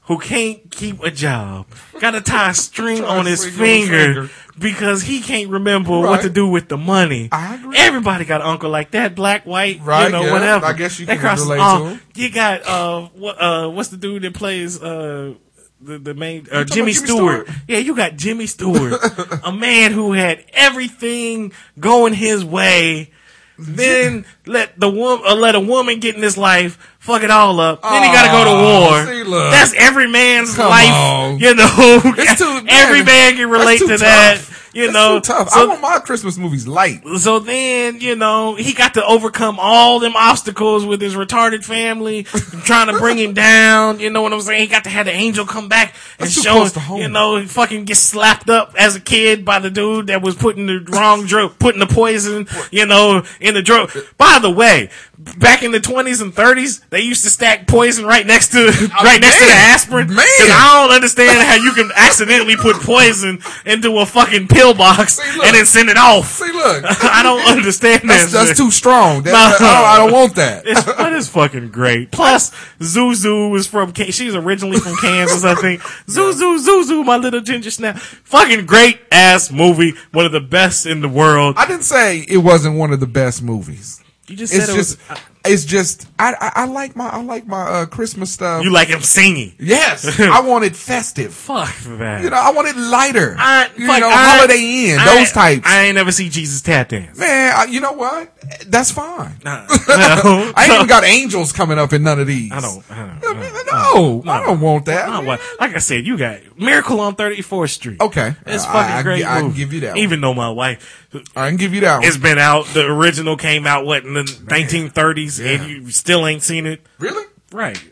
who can't keep a job. Got to tie a string Tie a on his string on his finger, finger. because he can't remember what Right. to do with the money. I agree. Everybody got an uncle like that, black, white, Right, you know, yeah. whatever. I guess you That can crosses relate all- to him. You got uh, what uh, what's the dude that plays uh. The, the main uh, Jimmy, Jimmy Stewart. Stewart? Yeah, you got Jimmy Stewart, a man who had everything going his way. Then let the woman, uh, let a woman get in his life, fuck it all up. Then he got to go to war. see. That's every man's Come life. on. You know, It's too- every man, can relate to that. tough. You That's know, tough. I want my Christmas movies light. so then, you know, he got to overcome all them obstacles with his retarded family, trying to bring him down. You know what I'm saying? He got to have the angel come back and That's show him, you know, he fucking get slapped up as a kid by the dude that was putting the wrong drug, putting the poison, you know, in the drug. By the way, back in the 20s and 30s, they used to stack poison right next to, right next to the aspirin. Man, I don't understand how you can accidentally put poison into a fucking pill box See, look. and then send it off. See, look. I don't understand That's, that. that's shit. too strong. That, No. I, don't, I don't want that. It's, that is fucking great. Plus, Zuzu is from, she's originally from Kansas, I think. Zuzu, Zuzu, my little ginger snap. Fucking great ass movie. One of the best in the world. I didn't say it wasn't one of the best movies. You just said It's it just, was, it's just, I, I, I like my, I like my uh, Christmas stuff. you like him singing. yes, I want it festive. Fuck that. You know, I want it lighter. I, you fuck, know, I- Holiday Inn, I- those types. I ain't never see Jesus tap dance. Man, I, you know what? That's fine. Well, I ain't even got angels coming up in none of these. I don't, I don't, I I mean, don't- no, I don't want that. I don't want- like I said, you got Miracle on 34th Street. Okay. It's I- fucking I- great. I can movie. give you that one. Even though my wife, I can give you that one. it's been out. The original came out what in the 1930s, and you still ain't seen it. really? Right?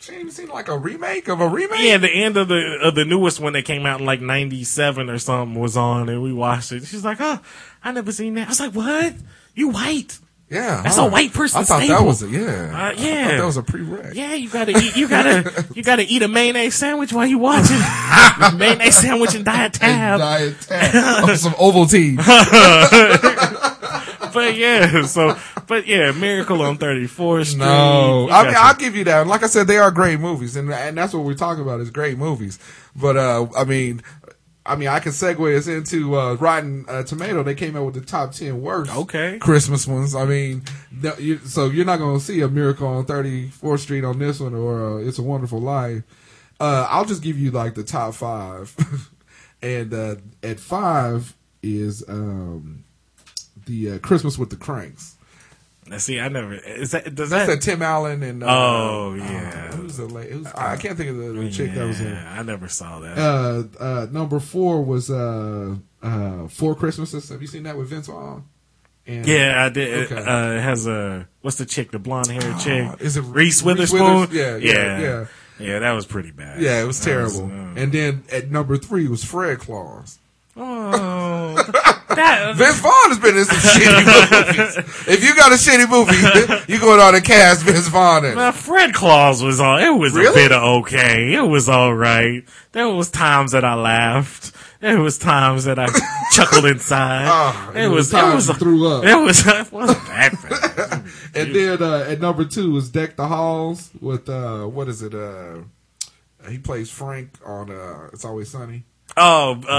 She ain't even seen like a remake of a remake? Yeah, the end of the of the newest one that came out in like '97 or something was on, and we watched it. She's like, "Oh, I never seen that." I was like, "What? You white? Yeah. That's huh. a white person I thought that was a, yeah. Uh, I yeah. thought that was a prereq. Yeah, you gotta eat. You gotta you gotta eat a mayonnaise sandwich while you watching mayonnaise sandwich and diet tab." Diet tab. Oh, some Ovaltine. But yeah, so but yeah, Miracle on 34th Street. No, I mean I'll give you that. Like I said, they are great movies, and and that's what we're talking about is great movies. But uh, I mean, I mean, I can segue us into uh, Rotten uh, Tomato. They came out with the top ten worst Okay. Christmas ones. I mean, no, you, so you're not going to see a Miracle on 34th Street on this one, or uh, It's a Wonderful Life. Uh, I'll just give you like the top five, and uh, at five is um, the uh, Christmas with the Cranks. See, I never. Is that does That's that? that Tim Allen and uh, Oh, yeah. uh, who's the lady? Who's, I can't think of the, the chick that was in. Yeah, I never saw that. Uh, uh, number four was uh, uh, Four Christmases. Have you seen that with Vince Vaughn? And, yeah, I did. Okay. Uh, it has a what's the chick? The blonde haired chick. is it Reese Reese Witherspoon? Withers- yeah, yeah, yeah, yeah. Yeah, that was pretty bad. yeah, it was terrible. uh, and then at number three was Fred Claus. Oh, that, Vince Vaughn has been in some shitty movies. If you got a shitty movie, you going on to cast Vince Vaughn in. Now, it. Fred Claus was all. It was a bit of okay. It was all right. There was times that I laughed. There was times that I chuckled inside. Oh, it was. It was was. times you threw up. It was. It wasn't that bad. And then uh, at number two was Deck the Halls with uh, what is it? Uh, he plays Frank on uh, It's Always Sunny. Oh, uh,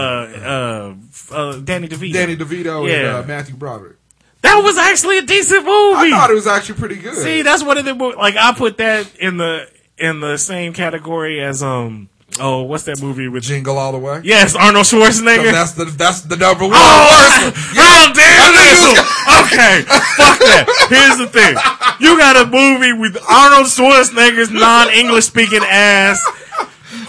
uh, uh, Danny DeVito. Danny DeVito and Yeah. uh, Matthew Broderick. That was actually a decent movie. I thought it was actually pretty good. See, that's one of the like I put that in the in the same category as um oh what's that movie with Jingle All the Way. yes Arnold Schwarzenegger. That's the that's the number one. Oh, worst one. how dare you! Okay, fuck that. Here's the thing: you got a movie with Arnold Schwarzenegger's non-English speaking ass,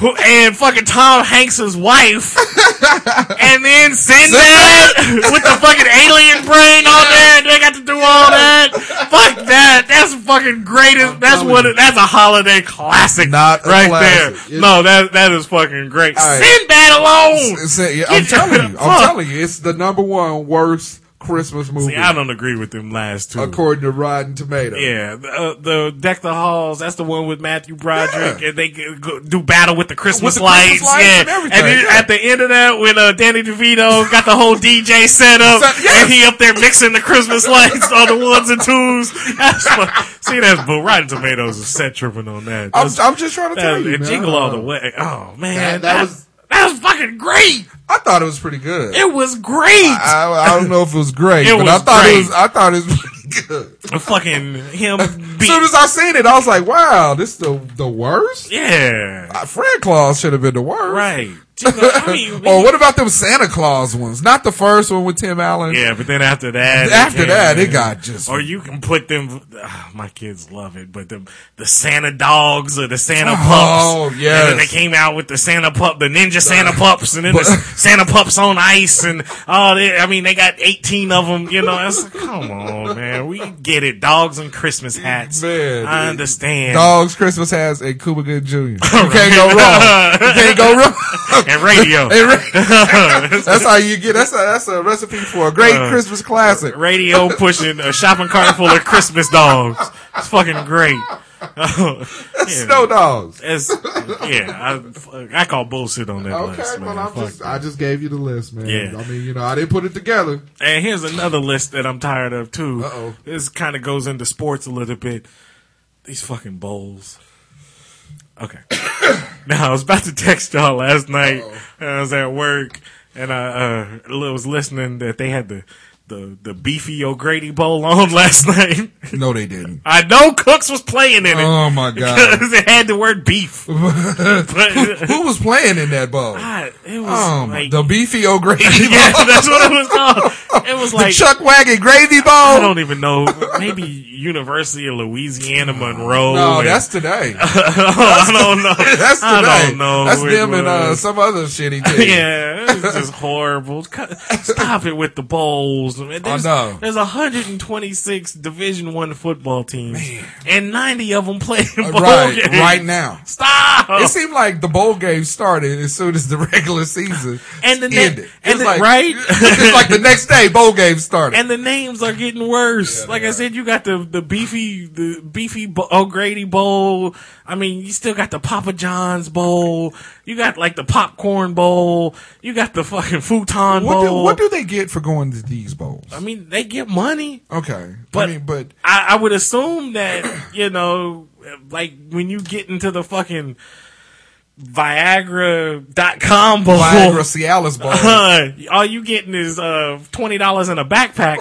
who, and fucking Tom Hanks's wife, and then Sinbad with the fucking alien brain on there, and they got to do all that. Fuck that. That's fucking greatest. That's what. It, that's a holiday classic, Not right classic. there. No, that that is fucking great. Right. Sinbad alone. Yeah, I'm telling you, I'm telling you, it's the number one worst Christmas movie, See, I don't agree with them last two. according to Rotten Tomato. Yeah, the, uh, the Deck the Halls. That's the one with Matthew Broderick, Yeah. and they do battle with the Christmas the lights. Christmas lights yeah, and everything, then yeah. at the end of that, when uh, Danny DeVito got the whole DJ set up, yes. and he up there mixing the Christmas lights on the ones and twos. That's. See, that's but Rotten Tomatoes is set tripping on that. I'm, I'm just trying to that- tell you, and man. jingle all the way. Oh man, that that, was- that was fucking great. I thought it was pretty good. It was great. I, I don't know if it was great, It but I was thought it great. was. I thought it was good. fucking him. As soon as I seen it, I was like, "Wow, this the the worst." yeah, Uh, Fred Claus should have been the worst, right. Jingle- I mean, or what about them Santa Claus ones? Not the first one with Tim Allen. Yeah, but then after that, it After came that, it got just. Or you can put them. ah, my kids love it, but the the Santa dogs or the Santa pups. Oh, yes. And then they came out with the Santa pup, the Ninja Santa pups, and then the Santa pups on ice, and oh, they, I mean, they got eighteen of them. You know, it's like, come on, man, we get it. Dogs and Christmas hats. Man, I understand. Dogs, Christmas hats, and Cuba Good Jr. You can't go wrong. You can't go wrong. and radio. Hey, Ra- that's how you get. That's a, that's a recipe for a great uh, Christmas classic. radio pushing a shopping cart full of Christmas dogs. It's fucking great. Yeah. Snow dogs. It's, yeah, I, I call bullshit on that Okay, list, man. well, just. I just gave you the list, man. Yeah. I mean, you know, I didn't put it together. And here's another list that I'm tired of too. Uh-oh. This kind of goes into sports a little bit. These fucking bowls. Okay. now I was about to text y'all last night. And I was at work and I uh, was listening that they had the the the beefy O'Grady bowl on last night. No, they didn't. I know Cooks was playing in it. Oh my god. Because it had the word beef. but Who was playing in that bowl? God, it was oh, my- like the beefy O'Grady bowl. yeah, that's what it was called. It was the like Chuck Wagon gravy bowl. I don't even know. Maybe University of Louisiana Monroe. no, and- that's today. I don't know. That's today. I don't know. That's which them and uh, some other shitty team. Yeah, it was just horrible. Stop it with the bowls. There's, know. There's 126 Division One football teams, and 90 of them playing bowl Right, games. right now. Stop. It seemed like the bowl game started as soon as the regular season And the ne- ended. and It's the- like, right? it's like the next day bowl game started. and the names are getting worse. like I said, you got the the beefy the beefy O'Grady Bowl. I mean, you still got the Papa John's Bowl. You got like the popcorn bowl. You got the fucking futon what, do, bowl. what do they get for going to these bowls? I mean, they get money, Okay, but I mean, but I, I would assume that you know, like when you get into the fucking Viagra.com bowl. Viagra Cialis bowl, Uh, all you getting is uh twenty dollars in a backpack.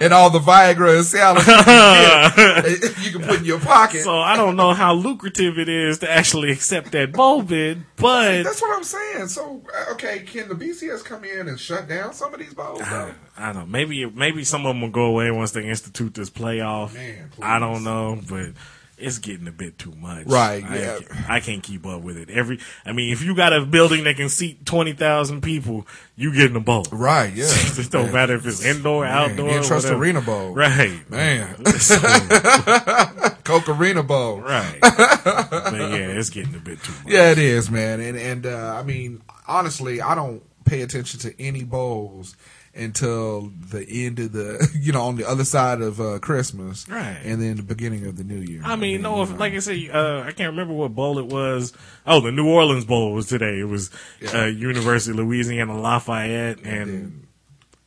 And all the Viagra and Cialis you can, get, you can put in your pocket. So I don't know how lucrative it is to actually accept that bowl bid, but That's what I'm saying. So, uh, okay, can the BCS come in and shut down some of these bowls? though? I don't know. Maybe maybe some of them will go away once they institute this playoff. Man. I don't know, but it's getting a bit too much. Right, I, yeah. I can't keep up with it. Every, I mean, if you got a building that can seat twenty thousand people, you getting a bowl. Right, yeah. it don't matter if it's indoor, Man, outdoor. the Trust whatever. Arena Bowl. Right. Man. So, Coke Arena Bowl. right. but yeah, it's getting a bit too much. Yeah, it is, man. And and uh, I mean, honestly, I don't pay attention to any bowls until the end of the, you know, on the other side of uh, Christmas, Right. and then the beginning of the New Year. I mean, no, if, know. like I say, uh, I can't remember what bowl it was. Oh, the New Orleans Bowl was today. It was uh, University of Louisiana Lafayette and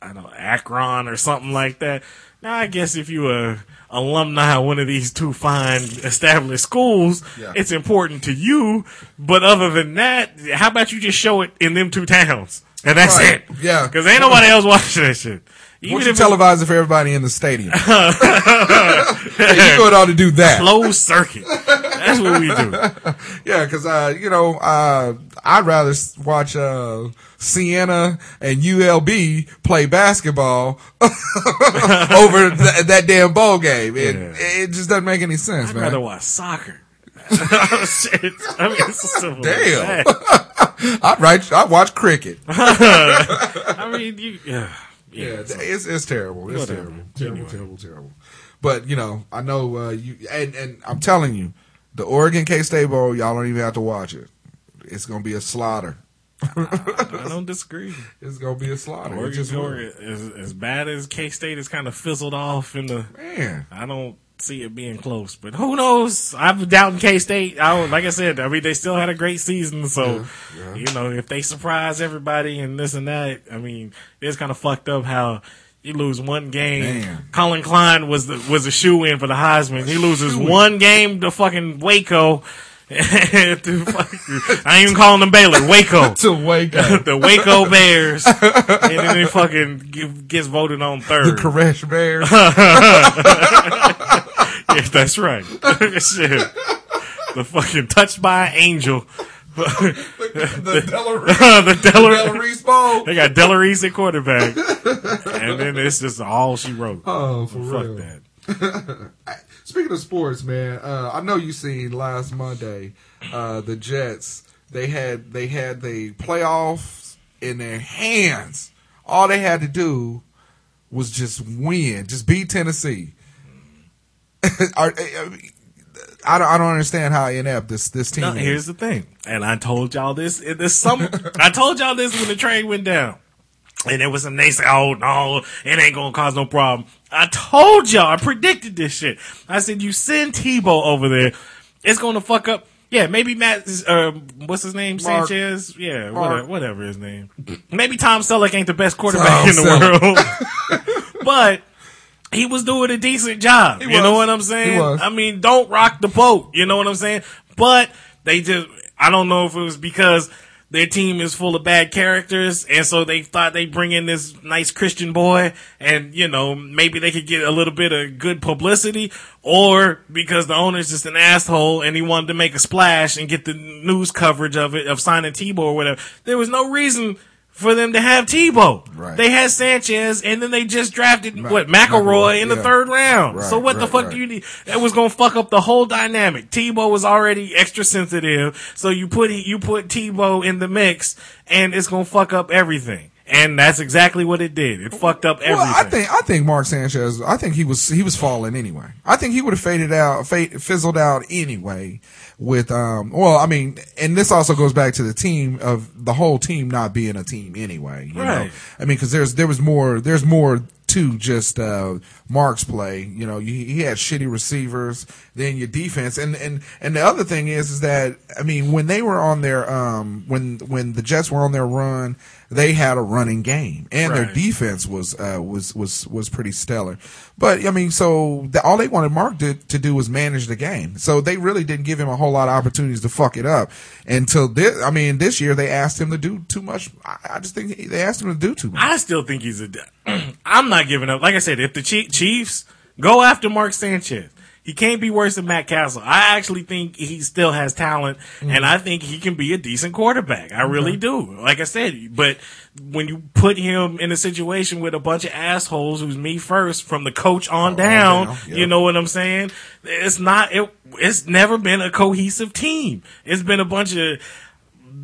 I don't know Akron or something like that. Now, I guess if you a alumni of one of these two fine established schools, Yeah. it's important to you. But other than that, how about you just show it in them two towns, and that's Right. it? Yeah. because ain't nobody else watching that shit. Even Why don't you televise it for everybody in the stadium? hey, you out to do that. closed circuit, that's what we do. Yeah, because uh, you know, uh, I'd rather watch uh, Sienna and ULB play basketball over th- that damn bowl game. It, Yeah. it just doesn't make any sense, man. I'd man. rather watch soccer. Shit. I mean, it's as simple Damn. I'd write, I'd watch cricket. I mean, you, yeah, yeah. Yeah, it's it's terrible. It's Whatever. terrible. Terrible, Anyway. terrible, terrible. But you know, I know uh, you and and I'm telling you, the Oregon K State Bowl, y'all don't even have to watch it. It's gonna be a slaughter. I don't disagree. It's gonna be a slaughter. Oregon. Oregon, as, as bad as K State has kind of fizzled off in the, Man, I don't see it being close. But who knows? I'm doubting K State. I don't- like I said, I mean they still had a great season, so Yeah, yeah. you know if they surprise everybody and this and that, I mean it's kind of fucked up how. You lose one game. Collin Klein was the was a shoe in for the Heisman. He loses one game to fucking Waco. I ain't even calling them Baylor. Waco to Waco. the Waco Bears, and then he fucking gets voted on third. the. Koresh Bears. Yeah, that's right. Shit. The fucking touched by an angel. the the Delaware Bowl. they got Della Reese at quarterback, and then it's just all she wrote. Oh, for Fuck real. that. Speaking of sports, man, uh, I know you seen last Monday uh, the Jets. They had they had the playoffs in their hands. All they had to do was just win, just beat Tennessee. Are- I I don't, I don't understand how inept this this team No, is. here's the thing, and I told y'all this. in this some, I told y'all this when the trade went down, and there was some they say, "Oh no, it ain't gonna cause no problem." I told y'all, I predicted this shit. I said, "You send Tebow over there, it's gonna fuck up." Yeah, maybe Matt. Uh, what's his name? Mark. Sanchez. Yeah, whatever, whatever his name. Maybe Tom Selleck ain't the best quarterback Tom in the world, but he was doing a decent job. He you know what I'm saying? Was. I mean, don't rock the boat. You know what I'm saying? But they just, I don't know if it was because their team is full of bad characters, and so they thought they'd bring in this nice Christian boy, and you know maybe they could get a little bit of good publicity, or because the owner's just an asshole and he wanted to make a splash and get the news coverage of it of signing Tebow or whatever. There was no reason. For them to have Tebow, Right. they had Sanchez, and then they just drafted what McElroy in the third round. Right, so what the fuck do you need? That was gonna fuck up the whole dynamic. Tebow was already extra sensitive, so you put you put Tebow in the mix, and it's gonna fuck up everything. And that's exactly what it did. It fucked up everything. Well, I think I think Mark Sanchez. I think he was he was falling anyway. I think he would have faded out, fade, fizzled out anyway. With um, well, I mean, and this also goes back to the team of the whole team not being a team anyway. You Right. Know? I mean, because there's there was more there's more to just uh Mark's play. You know, you, he had shitty receivers, then your defense, and and and the other thing is is that I mean, when they were on their um when when the Jets were on their run, they had a running game, and their defense was uh, was was was pretty stellar. But I mean, so the, all they wanted Mark to, to do was manage the game. So they really didn't give him a whole lot of opportunities to fuck it up. Until this, I mean, this year they asked him to do too much. I, I just think they asked him to do too much. I still think he's a. I'm not giving up. Like I said, if the Chiefs go after Mark Sanchez, he can't be worse than Matt Cassel. I actually think he still has talent, and mm-hmm. I think he can be a decent quarterback. I really do. Like I said, but when you put him in a situation with a bunch of assholes, who's me first, from the coach on down, down, yeah. you know what I'm saying? It's not. It, it's never been a cohesive team. It's been a bunch of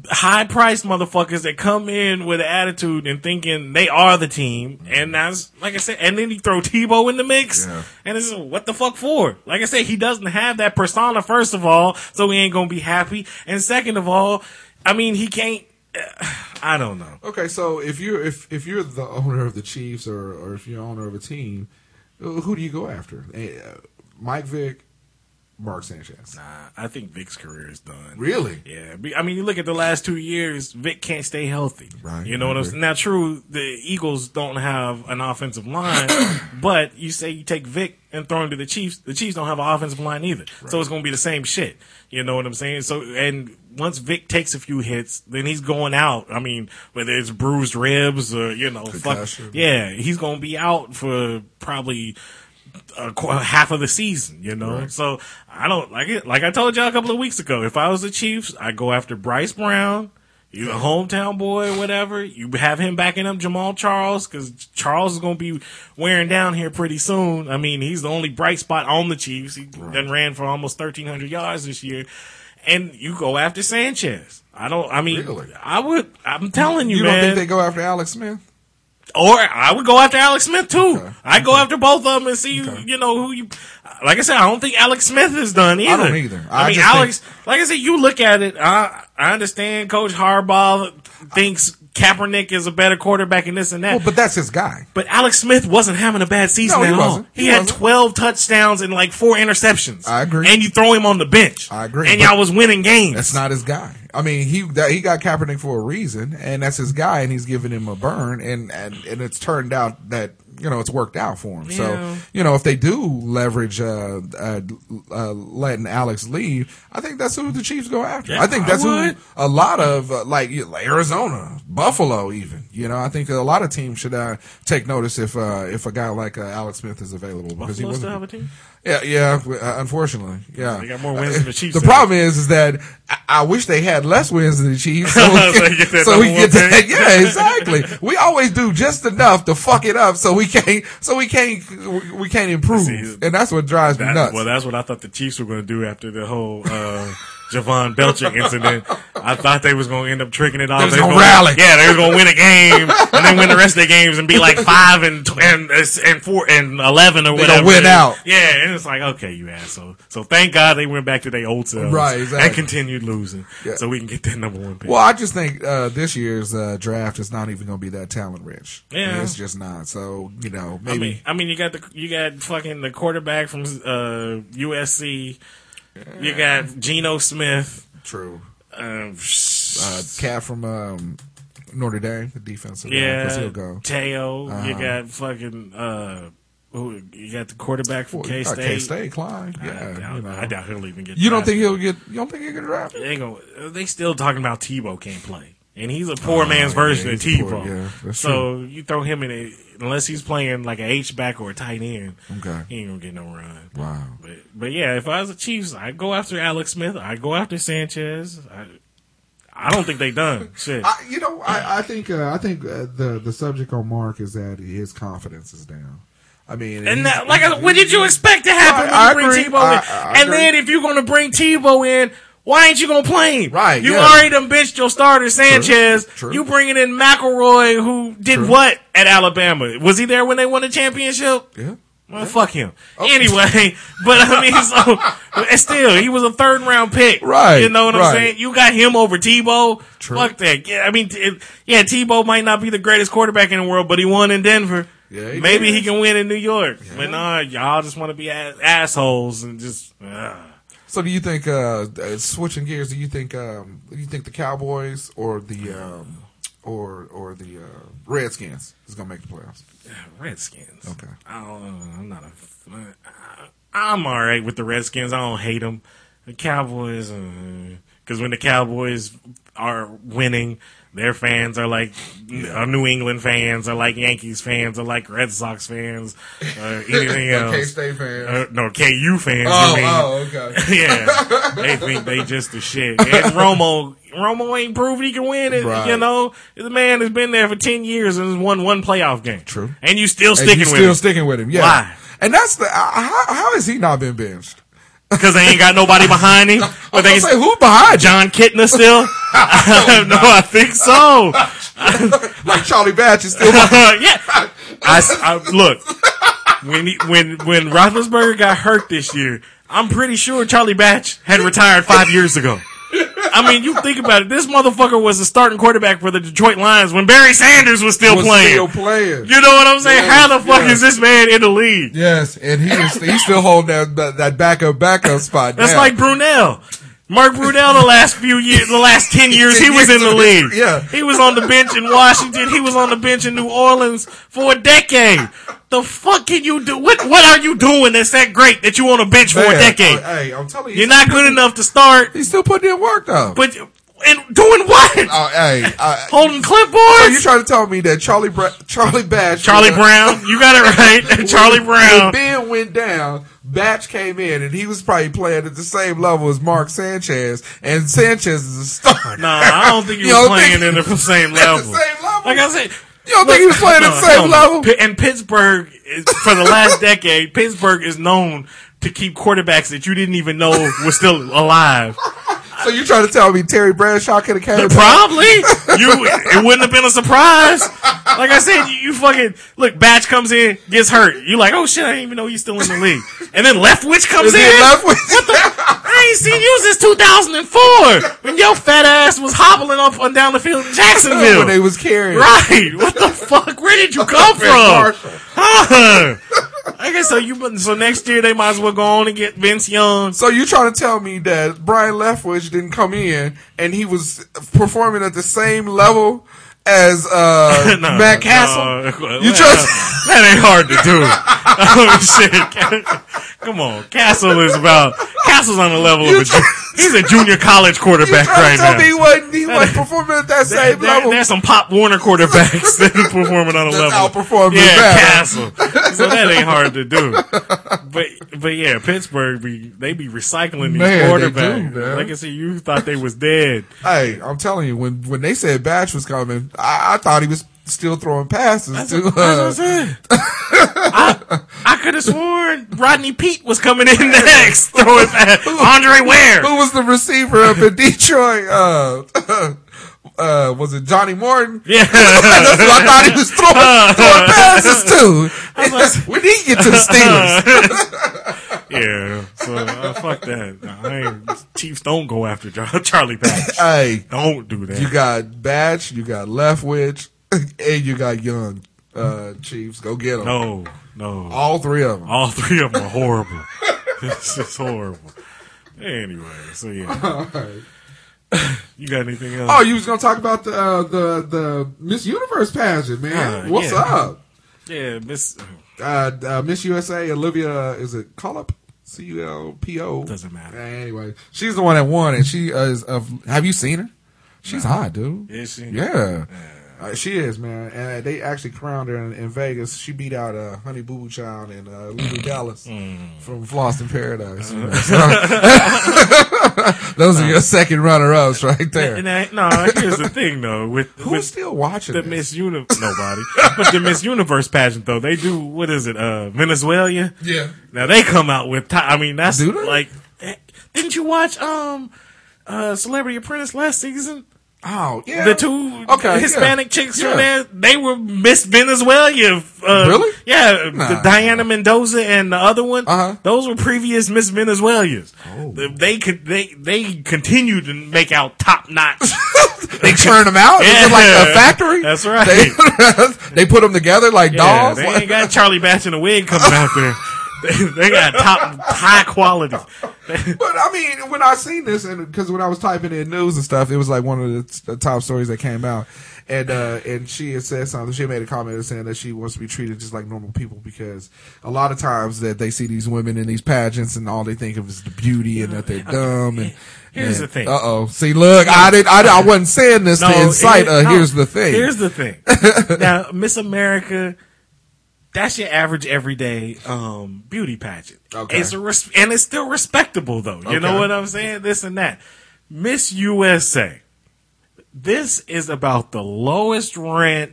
high priced motherfuckers that come in with an attitude and thinking they are the team. And that's, like I said, and then you throw Tebow in the mix. Yeah. And it's what the fuck for? Like I said, he doesn't have that persona, first of all, so he ain't gonna be happy. And second of all, I mean, he can't, I don't know. Okay, so if you're if if you're the owner of the Chiefs or or if you're owner of a team, who do you go after? Eh, uh, Mike Vick, Mark Sanchez. Nah, I think Vick's career is done. Really? Yeah, I mean, you look at the last two years, Vick can't stay healthy. Right, You know what I'm saying? Now, true, the Eagles don't have an offensive line, but you say you take Vick and throw him to the Chiefs, the Chiefs don't have an offensive line either. So it's going to be the same shit. You know what I'm saying? So, and once Vick takes a few hits, then he's going out. I mean, whether it's bruised ribs or, you know, fuck, yeah, he's going to be out for probably a qu- half of the season, you know. So I don't like it. Like I told y'all a couple of weeks ago, if I was the Chiefs, I go after Bryce Brown. You a hometown boy whatever. You have him backing up Jamaal Charles because Charles is going to be wearing down here pretty soon. I mean, he's the only bright spot on the Chiefs. He done ran for almost thirteen hundred yards this year. And you go after Sanchez. I don't. I mean, Really? I would. I'm telling you, You man. don't think they go after Alex Smith? Or I would go after Alex Smith too. I'd go after both of them and see, you know, who you. Like I said, I don't think Alex Smith is done either. don't either. I, I mean, Alex. like I said, you look at it. I I understand Coach Harbaugh thinks Kaepernick is a better quarterback and this and that. Well, but that's his guy. But Alex Smith wasn't having a bad season No, he at all. He, He had wasn't. 12 touchdowns and like four interceptions. I agree. And you throw him on the bench. I agree, And y'all was winning games. That's not his guy. I mean, he that, he got Kaepernick for a reason, and that's his guy, and he's giving him a burn, and and, and it's turned out that you know it's worked out for him. Yeah. So you know, if they do leverage uh, uh, uh, letting Alex leave, I think that's who the Chiefs go after. Yeah, I think that's would. who a lot of uh, like Arizona, Buffalo, even. You know, I think a lot of teams should uh, take notice if uh, if a guy like uh, Alex Smith is available because he Buffalo wasn't. Have a team? Yeah, yeah. uh, Unfortunately, yeah. They got more wins than the Chiefs The have. problem is, is that I, I wish they had less wins than the Chiefs, so we So can, you get that so we get that. Yeah, exactly. we always do just enough to fuck it up, so we can't, so we can't, we can't improve, See, and that's what drives me nuts. well, that's what I thought the Chiefs were going to do after the whole uh, Javon Belcher incident. I thought they was going to end up tricking it off. They was They gonna gonna- rally. Yeah, they was going to win a game and then win the rest of their games and be like five and and and four and eleven or They whatever. gonna win out. Yeah, and it's like okay, you asshole. So thank God they went back to their old selves, Right, exactly. and continued losing, Yeah. so we can get that number one pick. well, I just think uh, this year's uh, draft is not even going to be that talent rich. Yeah. it's just not. So you know, I maybe mean, I mean, you got the you got fucking the quarterback from uh, USC. You got Geno Smith. true. Um, Uh, cat from um, Notre Dame, the defensive yeah, he'll go. Te'o. You Uh-huh. got fucking uh, who? You got the quarterback from Well, K K State. State, Klein. I, Yeah, doubt, you know. I doubt he'll even get. You don't think he'll get? You don't think he'll get drafted? they ain't gonna? They still talking about Tebow can't play, and he's a poor man's Oh, yeah, version of Tebow. yeah, so you throw him in a unless he's playing like a H back or a tight end. Okay. he ain't gonna get no run. Wow. But but yeah, if I was the Chiefs, I'd go after Alex Smith. I'd go after Sanchez. I, I don't think they done shit. I, you know, I, I think uh, I think uh, the the subject on Mark is that his confidence is down. I mean, and that, like, I- what did you expect to happen I- when you I bring agree. Tebow in? I- I and then if you're going to bring Tebow in, why ain't you going to play him? Right, You yeah. already done benched your starter Sanchez. True. You bringing in McElroy, who did True. what at Alabama? Was he there when they won the championship? yeah. Well, fuck him. Oh. Anyway, but I mean, so and still, he was a third round pick. Right, You know what right. I'm saying? You got him over Tebow. True. Fuck that. Yeah, I mean, it, yeah, Tebow might not be the greatest quarterback in the world, but he won in Denver. Yeah, he Maybe did. he can win in New York. But nah, y'all just want to be ass- assholes and just. Uh. So, do you think uh, uh, switching gears? Do you think um, do you think the Cowboys or the um, or or the uh, Redskins is going to make the playoffs? Redskins. Okay. I don't, I'm not a. I'm all right with the Redskins. I don't hate them. The Cowboys, because when the Cowboys are winning, their fans are like uh, New England fans, are like Yankees fans, are like Red Sox fans, or anything else. K-State fans. Uh, no, KU fans. Oh, I mean. oh, okay. yeah, they think they just the shit. And Romo, Romo ain't proved he can win it. Right. You know, the man has been there for ten years and has won one playoff game. True. and you still And sticking you with still him sticking with him? Yeah. Why? And that's the uh, how, how has he not been benched? Because they ain't got nobody behind him. I But was they say who behind? Jon Kitna still. no, I think so. Like Charlie Batch is still. yeah, I, I- look when he, when when Roethlisberger got hurt this year. I'm pretty sure Charlie Batch had retired five years ago. I mean, you think about it. This motherfucker was the starting quarterback for the Detroit Lions when Barry Sanders was still was playing. still playing. you know what I'm saying? Yes, How the fuck yes. is this man in the league? Yes, and he is he's still holding that that, backup backup spot. That's down. like Brunell. Mark Brunell, the last few years, the last 10 years, he was in the league. Yeah. He was on the bench in Washington. He was on the bench in New Orleans for a decade. The fuck can you do? What, what are you doing that's that great that you on a bench for a decade? uh, hey, I'm telling you, You're not good enough to start, He's still putting in work though. but, and doing what? Oh, hey, uh, Holding so clipboards? you trying to tell me that Charlie Bra- Charlie Batch, Charlie uh, Brown. You got it right. Charlie Brown. When Ben went down, Batch came in, and he was probably playing at the same level as Mark Sanchez, and Sanchez is a star. Nah, I don't think he was playing in the same level. the same level. Like I said, You don't think he was playing at the same level? P- And Pittsburgh, is, for the last decade, Pittsburgh is known to keep quarterbacks that you didn't even know were still alive. So you trying to tell me Terry Bradshaw could have came? back? Probably you. It wouldn't have been a surprise. like I said, you, you fucking look. Batch comes in, gets hurt. You like, oh shit, I didn't even know he's still in the league. And then Leftwich comes in. he left with I ain't seen you since 2004 when your fat ass was hobbling up and down the field in Jacksonville. when they was carrying? Right. What the fuck? Where did you come from? Huh. I guess so. You so next year they might as well go on and get Vince Young. So you trying to tell me that Byron Leftwich didn't come in and he was performing at the same level as uh, No, Matt Cassel? no. You trust? That ain't hard to do. oh shit! Come on, Cassel is about Cassel's on the level of a ju- he's a junior college quarterback right tell now. me he wasn't, he wasn't performing at that same there- level? there's some Pop Warner quarterbacks that are performing on a level. outperforming yeah. Cassel. So that ain't hard to do. But but yeah, Pittsburgh be they be recycling these Man, they quarterbacks. do, man. Like I said, you thought they was dead. Hey, I'm telling you, when when they said Batch was coming, I, I thought he was still throwing passes That's, to. that's what Uh. I, I could have sworn Rodney Peete was coming in next. Throwing pass. Andre Ware. who was the receiver up in Detroit? Uh, uh, was it Johnny Morton? Yeah. That's who I thought he was throwing, throwing passes to. we need you to the Steelers. Yeah. So uh, fuck that. Nah, I ain't, Chiefs don't go after Charlie Batch. hey, Don't do that. you got Batch, you got Leftwich, and you got Young uh, Chiefs. Go get them. no, no. All three of them. All three of them are horrible. this is horrible. Anyway, so yeah. You got anything else? Oh, you was gonna talk about the uh, the the Miss Universe pageant, man. Uh, What's yeah. up? yeah, Miss. Uh, uh, Miss USA, Olivia, is it Culp? C U L P O. Doesn't matter. Anyway, she's the one that won, and she is of. Have you seen her? She's hot, dude. Is she? Yeah. Uh, she is, man. And uh, they actually crowned her in, in Vegas. She beat out uh, Honey Boo Boo Child and uh, Lulu Dallas Mm. from Floss in Paradise. you know. Uh-huh. So- those are your second runner ups right there. No, here's the thing though. With Who's with still watching the this? Miss Universe, nobody. but the Miss Universe pageant though, they do what is it? Uh, Venezuela. Yeah. Now they come out with. I mean, that's like. eh, Didn't you watch um, uh, Celebrity Apprentice last season? Oh, yeah. The two Okay, Hispanic yeah. chicks Yeah. from there, they were Miss Venezuela. Uh, Really? Yeah, Nah. Dayana Mendoza and the other one. Uh-huh. Those were previous Miss Venezuelas. Oh. They could they they continue to make out top notch. They churn them out? Is it like a factory? That's right. They, they put them together like yeah, dolls? they ain't got Charlie Batch in a wig coming out there. They, got top high quality. But I mean, when I seen this, and because when I was typing in news and stuff, it was like one of the, the top stories that came out, and uh, and she had said something. She made a comment saying that she wants to be treated just like normal people because a lot of times that they see these women in these pageants and all they think of is the beauty and that they're dumb. And Here's the thing. Uh oh. See, look, I did. I, I wasn't saying this to incite. Uh, no, here's the thing. Here's the thing. now, Miss America, that's your average everyday um, beauty pageant. Okay. It's a res- and it's still respectable though. You know what I'm saying? This and that. Miss USA. This is about the lowest rent,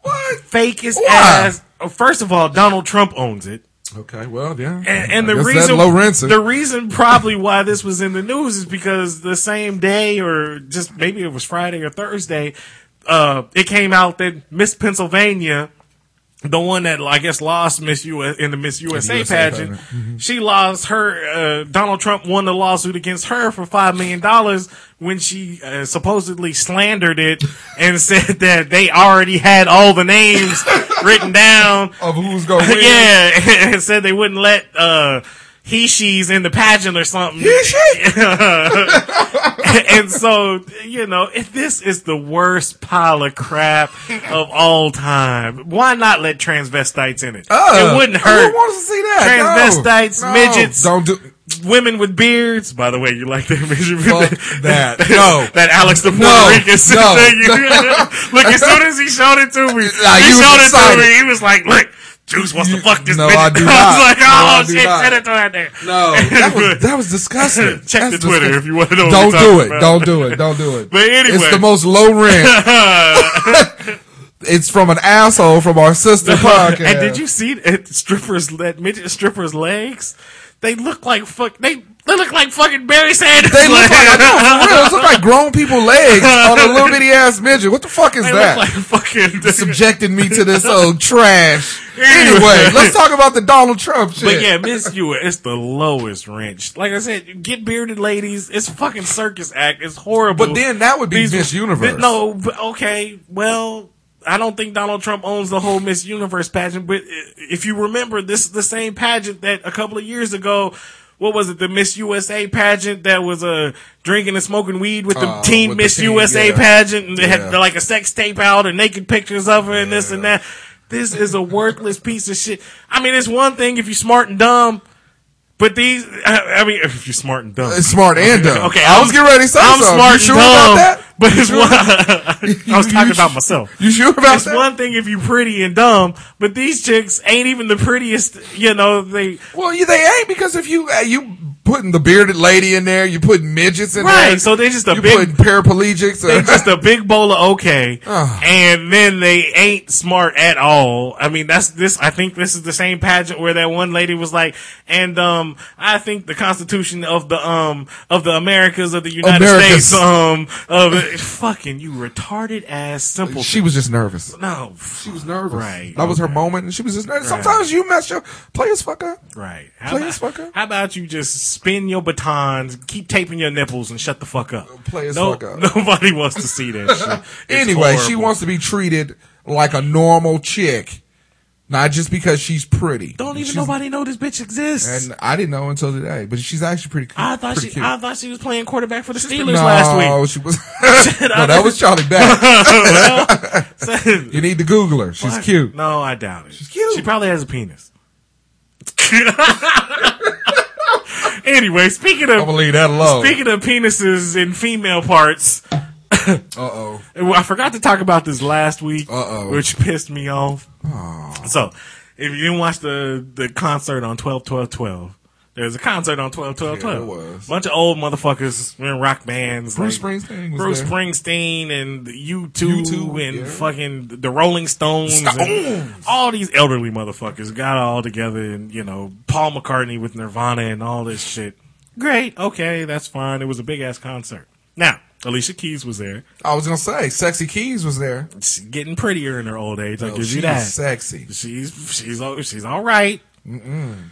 what? fakest ass. oh, First of all, Donald Trump owns it. Okay. Well, yeah. And, and the reason, the reason probably why this was in the news is because the same day, or just maybe it was Friday or Thursday, uh, it came out that Miss Pennsylvania, the one that I guess lost Miss US in the Miss USA, USA pageant, pageant. she lost her. Uh, Donald Trump won the lawsuit against her for five million dollars when she uh, supposedly slandered it and said that they already had all the names written down of who's going to yeah, and said they wouldn't let uh he she's in the pageant or something. He, she? and so, you know, if this is the worst pile of crap of all time, why not let transvestites in it? Uh, it wouldn't hurt. Who wants to see that? Transvestites, No. midgets. Don't do. Women with beards. By the way, you like that midget? Fuck that. No. that Alex the Puerto No. Rican No. thing. Look, as soon as he showed it to me, Nah, he you was showed it to excited. me. He was like, "Look, Juice wants to fuck this No, midget." I do was not. like, No, "Oh I do shit, send it to that there." No, that was that was disgusting. Check That's the Twitter disgusting. if you want to know. Don't do it. about. Don't do it. Don't do it. But anyway. it's the most low rent. It's from an asshole from our sister podcast. and did you see it, strippers midget strippers legs? They look like fuck. They they look like fucking Barry Sanders. They look like I know for real. Look like grown people legs on a little bitty ass midget. What the fuck is They that? look like fucking. Subjected me to this old trash. Anyway, let's talk about the Donald Trump shit. But yeah, Miss U, it's the lowest wrench. Like I said, get bearded ladies. It's fucking circus act. It's horrible. But then that would be These- Miss Universe. no, okay. Well, I don't think Donald Trump owns the whole Miss Universe pageant. But if you remember, this is the same pageant that a couple of years ago. What was it? The Miss USA pageant that was uh, drinking and smoking weed with the Uh, Teen with the Miss teen, USA yeah. pageant, and they had like a sex tape out and naked pictures of her and this and that. This is a worthless piece of shit. I mean, it's one thing if you're smart and dumb, but these, I, mean, if you're smart and dumb. It's smart and dumb. Okay, I was I'm- getting ready to say I'm something. smart You and sure dumb, about that? but it's one. I was talking about myself. You sure about It's that? one thing if you're pretty and dumb, but these chicks ain't even the prettiest. You know, they Well, they ain't because if you uh, you putting the bearded lady in there, You're putting midgets in there, right. So they're just a you big putting paraplegics. they Or, just a big bowl of okay, Ugh. and then they ain't smart at all. I mean, that's this. I think this is the same pageant where that one lady was like, and um, I think the Constitution of the um of the Americas of the United Americas. States um of fucking you retarded ass simple. she was just nervous. no, She was nervous. Right, That was her moment, and she was just nervous. Right. Sometimes you mess your players fuck up. right. How Play about, fuck up. how about you just spin your batons, keep taping your nipples, and shut the fuck up? Play as no, fuck up. Nobody wants to see that shit. It's anyway, she wants to be treated like a normal chick, not just because she's pretty. Don't even She's- nobody know this bitch exists. And I didn't know until today, but she's actually pretty. I thought pretty she, cute. I thought she was playing quarterback for the Steelers no, last week. No, she was. no, that was Charlie Back. you need to Google her. She's cute. No, I doubt it. She's cute. She probably has a penis. Anyway, speaking of, I'm gonna leave that alone. Speaking of penises and female parts. uh oh. I forgot to talk about this last week, Uh-oh. which pissed me off. Aww. So, if you didn't watch the the concert on 12 12 12, there was a concert on twelve twelve twelve. Yeah, there was. Bunch of old motherfuckers in rock bands. Bruce like Springsteen. Bruce there. Springsteen and U2 and yeah. fucking the Rolling Stones. Stones. all these elderly motherfuckers got all together and you know Paul McCartney with Nirvana and all this shit. Great, okay, that's fine. It was a big ass concert. Now. Alicia Keys was there. I was gonna say, sexy Keys was there. She's getting prettier in her old age. I oh, give you that. Sexy. She's she's she's all right. Mm-mm.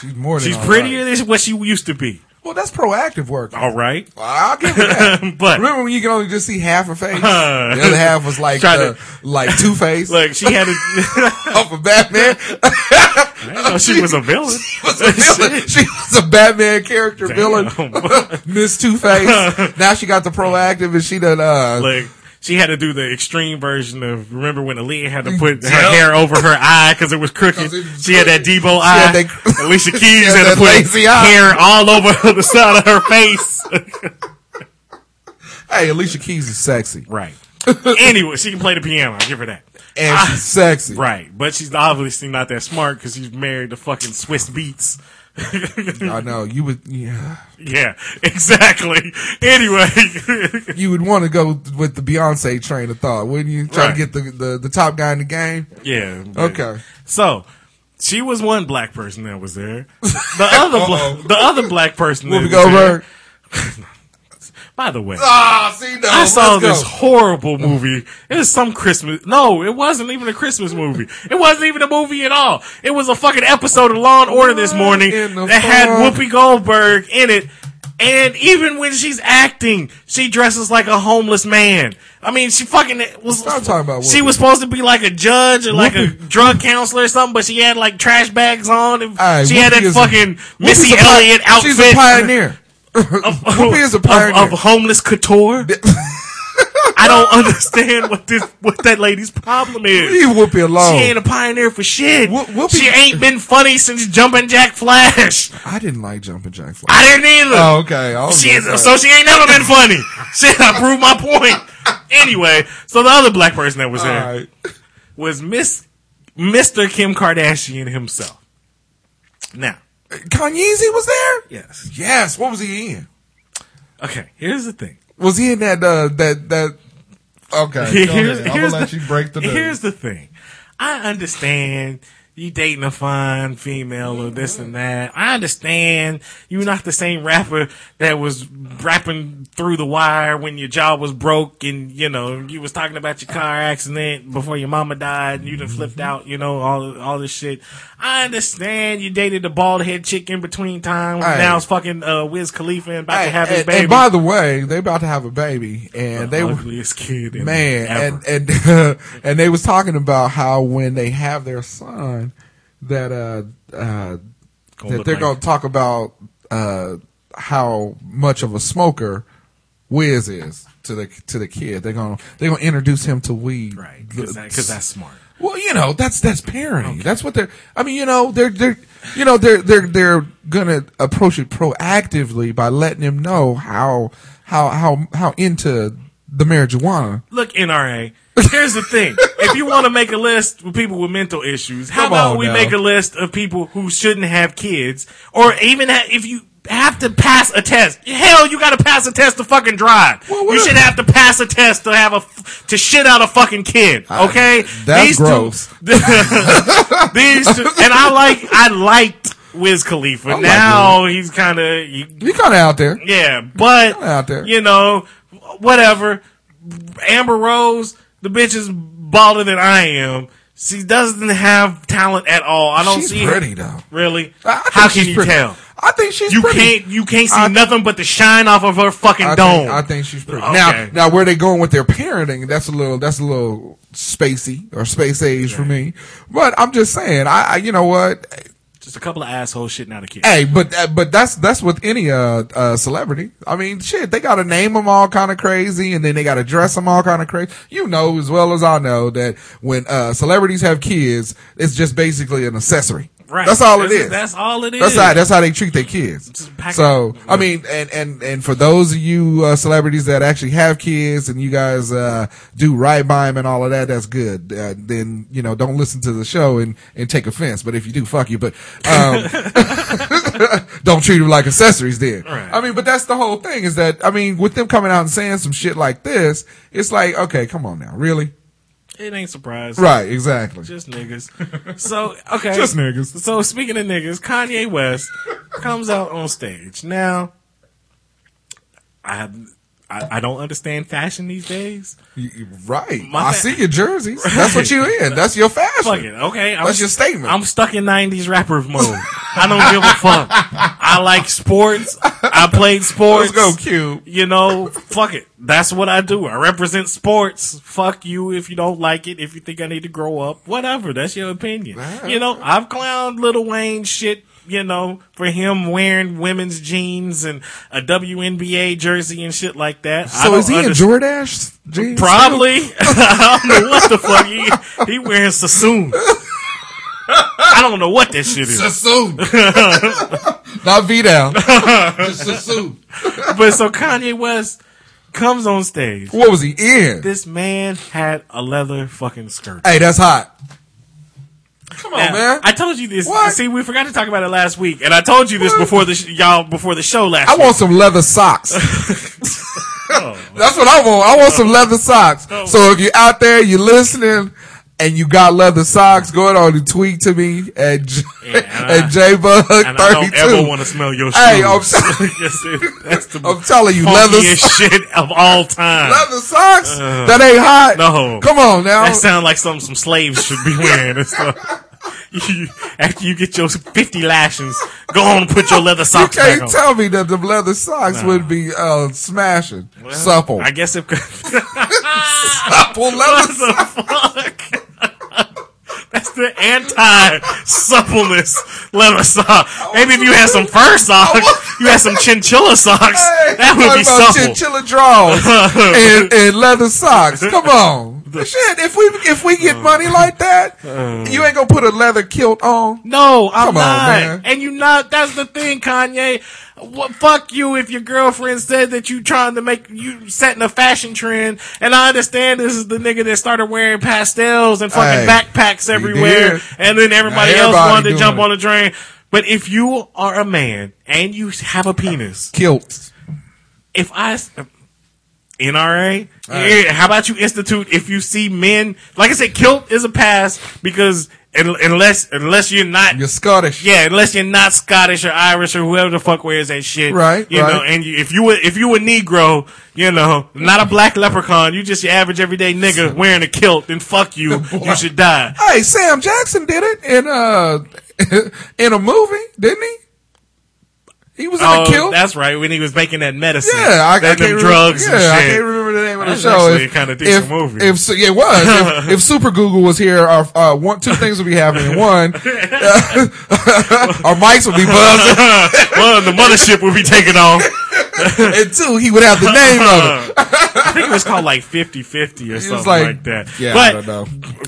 She's more than She's prettier right. than what she used to be. Well, that's Proactiv work. All right. I'll give her that. But- remember when you can only just see half her face? Uh, the other half was like uh, like Two Face Look, she had a, off of Batman. I know she was a villain. was a villain. She was a Batman character villain. Miss Two Face. now she got the Proactiv and she done uh Like she had to do the extreme version of remember when Aaliyah had to put her Yep. hair over her eye because it was crooked. She had that. Debo She eye. had that- Alicia Keys had had, to put hair all over the side of her face. Hey, Alicia Keys is sexy. right. anyway, she can play the piano. I'll give her that. And Ah, she's sexy. Right, but she's obviously not that smart because she's married to fucking Swizz Beatz. I know. You would yeah. Yeah, exactly. Anyway, You would want to go with the Beyonce train of thought, wouldn't you? Try Right. to get the, the, the top guy in the game. yeah. Okay. So she was one black person that was there. The other bla- the other black person that Whoopi. Goldberg. By the way, Ah, see, no. I saw this go. horrible movie. It was some Christmas. No, it wasn't even a Christmas movie. It wasn't even a movie at all. It was a fucking episode of Law and Order this morning that had? Whoopi Goldberg in it. And even when she's acting, she dresses like a homeless man. I mean, she fucking was. Stop talking about She was supposed to be like a judge or like a drug counselor or something, but she had like trash bags on. And Hey, she had Whoopi that is a- fucking Missy a pi- Elliott outfit. She's a pioneer. Of, Whoopi is a of- pioneer. Of, homeless couture. I don't understand what this what that lady's problem is. Leave Whoopi alone. She ain't a pioneer for shit. Wh- Whoopi- she ain't been funny since Jumpin' Jack Flash. I didn't like Jumping Jack Flash. I didn't either. Oh, okay. I She is, so she ain't never been funny. Shit, I proved my point. Anyway, so the other black person that was All there right. was Miss Mr. Kim Kardashian himself. Now, Kanye was there? yes. Yes. What was he in? Okay, here's the thing. Was he in that uh, that that Okay, ahead. I'm gonna let you break the news. Here's the thing. I understand you dating a fine female or this and that. I understand you're not the same rapper that was rapping through the wire when your jaw was broke and, you know, you was talking about your car accident before your mama died and you done flipped out, you know, all, all this shit. I understand you dated a bald head chick in between time. Hey. Now it's fucking, uh, Wiz Khalifa and about to have his and, baby. and by the way, they about to have a baby, and they were ugliest kid in man, ever. and and and they was talking about how when they have their son, that uh uh that they're gonna talk about uh how much of a smoker Wiz is to the to the kid. They're gonna they're gonna introduce him to weed, right. Cause, that, that's smart. Well, you know, that's that's parenting. That's what they're. I mean, you know, they're they're you know they're they're they're gonna approach it proactively by letting him know how how how how into the marijuana. Look, NRA. Here's the thing. if you want to make a list with people with mental issues, how Come about we now. make a list of people who shouldn't have kids, or even ha- if you have to pass a test. Hell, you got to pass a test to fucking drive. Well, you should have to pass a test to have a f- to shit out a fucking kid. Okay, that's gross. Two, these two, and I like I liked Wiz Khalifa. like now he's kind of You kind of out there. yeah, but Out there. you know, whatever. Amber Rose, the bitch is balder than I am. She doesn't have talent at all. I don't She's see pretty her. though. Really? How can you pretty. tell? I think she's You pretty. can't. You can't see I- nothing but the shine off of her fucking I dome. think, I think she's pretty. Okay. Now, now where they going with their parenting? That's a little. That's a little spacey or space age for me. But I'm just saying. I, I you know what? Just a couple of assholes shitting out a kid. Hey, but uh, but that's that's with any uh, uh celebrity. I mean, shit, they got to name them all kind of crazy, and then they got to dress them all kind of crazy. You know as well as I know that when uh celebrities have kids, it's just basically an accessory. Right. That's all it That's- is. that's all it is. That's how that's how they treat their kids. So it- I mean, and and and for those of you uh, celebrities that actually have kids and you guys uh, do right by them and all of that, that's good. Uh, then you know, don't listen to the show and and take offense. But if you do, fuck you. But um, don't treat them like accessories. Then Right. I mean, but that's the whole thing. Is that I mean, with them coming out and saying some shit like this, it's like, okay, come on now, really? It ain't surprising. Right? Exactly. Just niggas. So okay. Just niggas. So speaking of niggas, Kanye West comes out on stage. Now, I I, I don't understand fashion these days. Right. My I fa- see your jerseys. That's what you in. That's your fashion. Fuck it, okay. I'm, That's your statement. I'm stuck in '90s rapper mode. I don't give a fuck. I like sports. I played sports. Let's go, Q. You know, fuck it. That's what I do. I represent sports. Fuck you if you don't like it. If you think I need to grow up, whatever. That's your opinion. You know, I've clowned Lil Wayne shit. You know, for him wearing women's jeans and a WNBA jersey and shit like that. So is he in understand- Jordache jeans? Probably. I don't know what the fuck he he wearing Sassoon. I don't know what that shit is. Sassoon. Not Vidal. Just Sassoon. But so Kanye West comes on stage. What was he in? This man had a leather fucking skirt. Hey, that's hot. Come on, Now, man. I told you this. What? See, we forgot to talk about it last week, and I told you this What? before the sh- y'all before the show last. I week. want some leather socks. That's what I want. I want some leather socks. Oh. So if you're out there, you're listening, and you got leather socks, go ahead on and tweet to me at J- Yeah, and at JBug and I don't ever want to smell your shoes. Hey, I'm- Yes, it- that's the I'm telling you, leather funkiest shit of all time. Leather socks? Uh, that ain't hot. no. Come on now. That sounds like something some slaves should be wearing and stuff. You, after you get your 50 lashings, go on and put your leather you socks back can't tell me that the leather socks would be uh, smashing, supple, I guess if supple leather socks. That's the anti-suppleness leather sock. Maybe if you had some fur socks, you had some chinchilla socks, that would be about supple. Chinchilla drawers and, and leather socks. Come on, shit. If we if we get money oh. like that, oh. you ain't gonna put a leather kilt on. No, I'm Come not. man. And you not. That's the thing, Kanye. What, fuck you if your girlfriend said that you trying to make you setting a fashion trend. And I understand this is the nigga that started wearing pastels and fucking Hey, backpacks everywhere, and then everybody Now else wanted to jump it. on the train. But if you are a man and you have a penis, Kilts. if I NRA. Yeah, how about you institute if you see men? Like I said, kilt is a pass because unless unless you're not You're Scottish. yeah, unless you're not Scottish or Irish or whoever the fuck wears that shit, Right, You right. know, and you, if you were if you a Negro, you know, not a black leprechaun, you just your average everyday nigga wearing a kilt, then fuck you, you should die. Hey, Sam Jackson did it in uh in a movie, didn't he? He was in Oh, kill. that's right. When he was making that medicine, Yeah, I, I can't them remember- drugs yeah, and shit. I can't remember the name of the That's show. actually kinda decent if, movie. If yeah, it was. if, if Super Google was here, our uh, one, two things would be happening. One, our mics would be buzzing, well, the mothership will be taking off. and two, he would have the name of it. I think it was called like 50-50 or something like, like- that. yeah, but I don't know.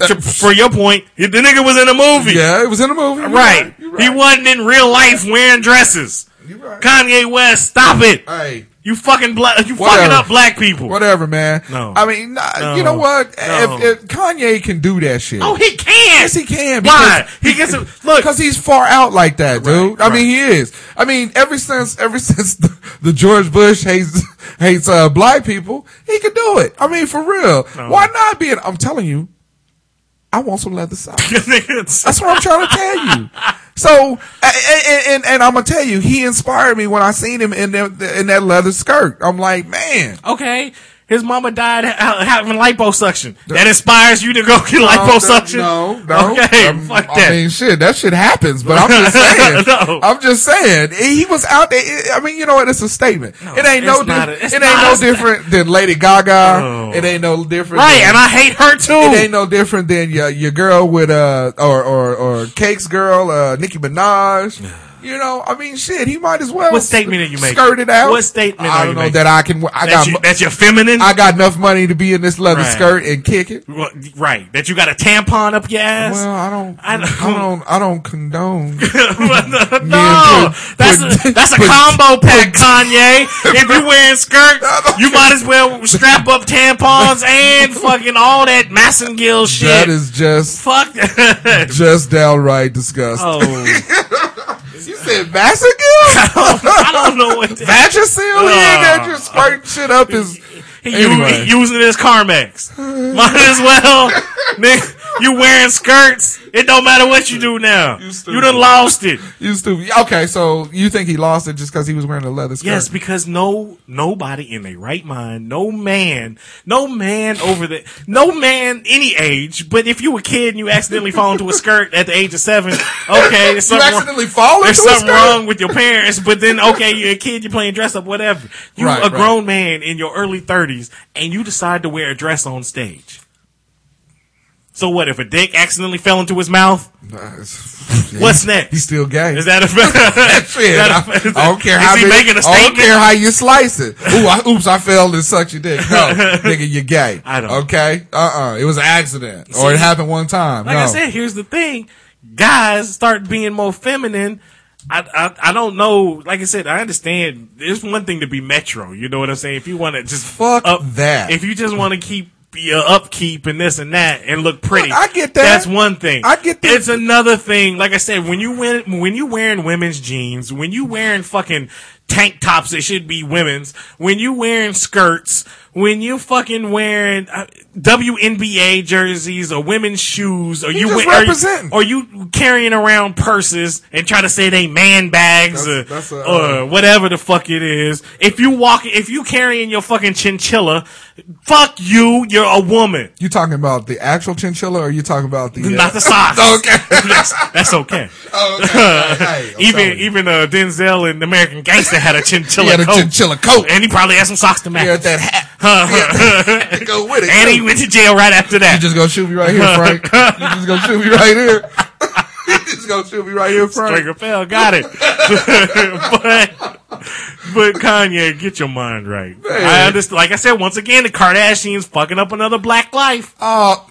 to- for your point, the nigga was in a movie. Yeah, it was in a movie. You're Right. You're He wasn't in real life wearing dresses. You're right. Kanye West, stop it. Hey, You fucking black, you fucking up black people. whatever, man. No. I mean, nah, No. you know what? No. If, if Kanye can do that shit, Oh, he can. Yes, he can. Why? He gets a, look. because he's far out like that, dude. Right, I mean, he is. I mean, ever since ever since the, the George Bush hates hates uh, black people, he can do it. I mean, for real. Why not be? An, I'm telling you, I want some leather socks. That's what I'm trying to tell you. So, and, and, and I'm gonna tell you, he inspired me when I seen him in that in that leather skirt. I'm like, man, okay. His mama died ha- having liposuction. That inspires you to go get liposuction? No, no. Okay, Um, fuck I that. mean, shit, that shit happens. But I'm just saying. No. I'm just saying. He was out there. I mean, you know what? It's a statement. it ain't no. Di- a- it ain't no different than Lady Gaga. Oh. It ain't no different. right, than- and I hate her too. It ain't no different than your your girl with uh or or or Cakes girl, uh Nicki Minaj. You know, I mean, shit. He might as well. What statement are you making? Skirt it out. What statement I are don't you know making? that I can. I That's, got. that's your feminine? I got enough money to be in this leather Right. skirt and kick it. Well, right. That you got a tampon up your ass? Well, I don't. I don't-. I don't, I don't condone. no, put- that's put- a that's a put- combo pack, Kanye. If you're wearing skirt, you might as well strap up tampons and fucking all that Massengill shit. That is just fuck. just downright disgusting. oh, You said Massacre? I don't know what that. Vagisil? He ain't got uh. your squirting shit up his. He, Anyway. u- using it as Carmex. Might as well, nigga. You wearing skirts? It don't matter what you do now. You You, done lost it. You stupid. Okay, so you think he lost it just because he was wearing a leather skirt? Yes, because no nobody in their right mind, no man, no man over the no man any age, but if you a kid and you accidentally fall into a skirt at the age of seven, okay, there's You something wrong, accidentally fall there's something wrong with your parents, but then okay, you're a kid, you're playing dress up, whatever. You Right, a right. grown man in your early thirties and you decide to wear a dress on stage. So what if a dick accidentally fell into his mouth? What's next? He's still gay. Is that a Shit, that a- I, I don't care is how he making a I don't statement? care how you slice it. Ooh, I, oops, I fell and sucked your dick. No, nigga, you're gay. I don't. Okay, uh, uh it was an accident, or it happened one time. Like no. I said, here's the thing: guys start being more feminine. I, I I don't know. Like I said, I understand. There's one thing to be metro. You know what I'm saying? If you want to just Fuck up, that. If you just want to keep your upkeep and this and that and look pretty, Look, I get that. That's one thing. I get that. It's another thing. Like I said, when you wear when you wearing women's jeans, when you wearing fucking tank tops that should be women's, when you wearing skirts, when you fucking wearing uh, WNBA jerseys or women's shoes, or you just we- or you- representing. or you carrying around purses and try to say they man bags That's- or, that's a, uh, or whatever the fuck it is. If you walk, if you carrying your fucking chinchilla, fuck you. You're a woman. You talking about the actual chinchilla, or are you talking about the uh, Not the socks. Okay. that's, that's okay. Oh, okay. Hey, I'm even even uh, Denzel in American Gangster had a chinchilla He had a coat, chinchilla coat. and he probably had some socks to match. He had that hat. To go with it. and he went to jail right after that. You just gonna shoot me right here, Frank. you just gonna shoot me right here. you just gonna shoot me right here, Frank. Stringer fell, got it. but but Kanye, get your mind right. I understand. Like I said, once again, the Kardashians fucking up another black life. Oh,